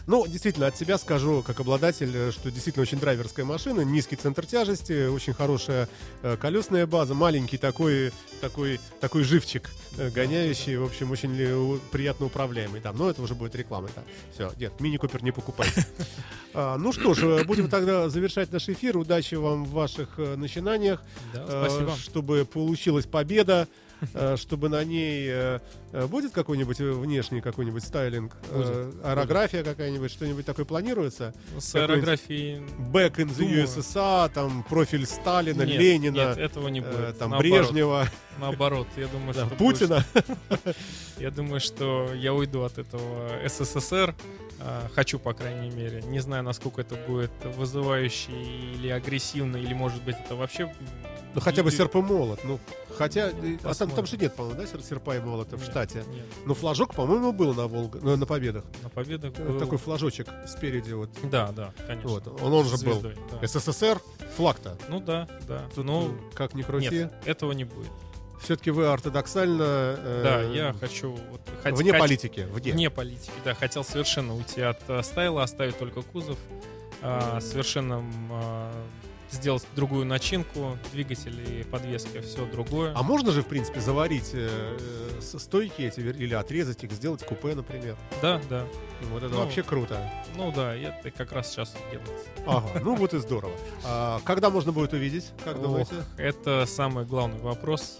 Ну, действительно, от себя скажу, как обладатель, э, что действительно очень драйверская машина, низкий центр тяжести, очень хорошая э, колесная база, маленький такой, такой, такой живчик э, гоняющий, в общем, очень приятно управляемый там. Но это уже будет реклама. Да. Все, нет, мини-купер не покупайте. А, ну что ж, будем тогда завершать наш эфир. Удачи вам в ваших начинаниях. Да, спасибо. Чтобы получилась победа, чтобы на ней э, э, будет какой-нибудь э, внешний какой-нибудь стайлинг, э, Будет, аэрография какая-нибудь, что-нибудь такое планируется? С аэрографией... Back in the Думаю. USSR, там профиль Сталина, Нет, Ленина, Нет, этого не э, будет. там Наоборот, Брежнева, Наоборот, я думаю, да, что... Путина. будет- Я думаю, что я уйду от этого СССР. Хочу, по крайней мере. Не знаю, насколько это будет вызывающе или агрессивно, или, может быть, это вообще... Ну хотя бы серп и молот. Ну, хотя, э, а там, там же нет, по-моему, да, сер- серпа и молота в Нет, штате. Нет, Но флажок, по-моему, был на Волга, э, на победах. на победах Э, был- Такой флажочек спереди вот. Да, да, конечно. Вот, он, он же был. да. СССР, флаг-то. Ну да, да. Тут, ну, э, как ни крути. нет, этого не будет. Все-таки вы ортодоксально... э, Да, я хочу... Вот, хот- Вне хот- политики, вне. Вне политики, да. Хотел совершенно уйти от э, стайла, оставить только кузов. а, совершенно м, а, сделать другую начинку, двигатели, подвеска, все другое. А можно же, в принципе, заварить э, э, стойки эти или отрезать их, сделать купе, например. Да, да. Вот это Ну, вообще круто. Ну да, и это как раз сейчас делается. Ага, ну вот и здорово. А, когда можно будет увидеть, как Ох, думаете? это самый главный вопрос.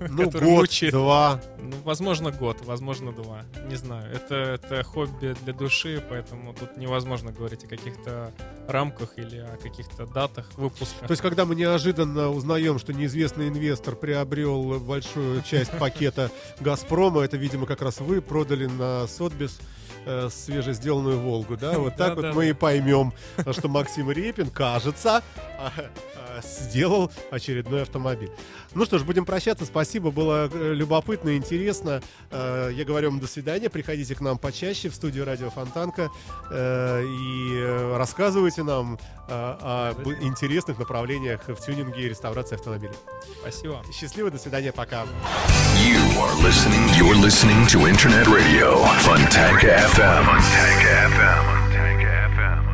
Ну, который год, мучает. два. Ну, возможно, год, возможно, два. Не знаю. Это, это хобби для души, поэтому тут невозможно говорить о каких-то рамках или о каких-то датах выпуска. То есть, когда мы неожиданно узнаем, что неизвестный инвестор приобрел большую часть пакета «Газпрома», это, видимо, как раз вы продали на Сотбис э, свежесделанную «Волгу», да? Вот так вот мы и поймем, что Максим Репин, кажется, а, а, сделал очередной автомобиль. Ну что ж, будем прощаться. Спасибо, было э, любопытно и интересно. Э, Я говорю вам до свидания. Приходите к нам почаще в студию Радио Фонтанка э, и рассказывайте нам о интересных направлениях в тюнинге и реставрации автомобилей. Спасибо. Счастливо, до свидания, пока. You are listening. You're listening to Internet Radio Fontanka FM. Fontanka FM. Fontanka FM.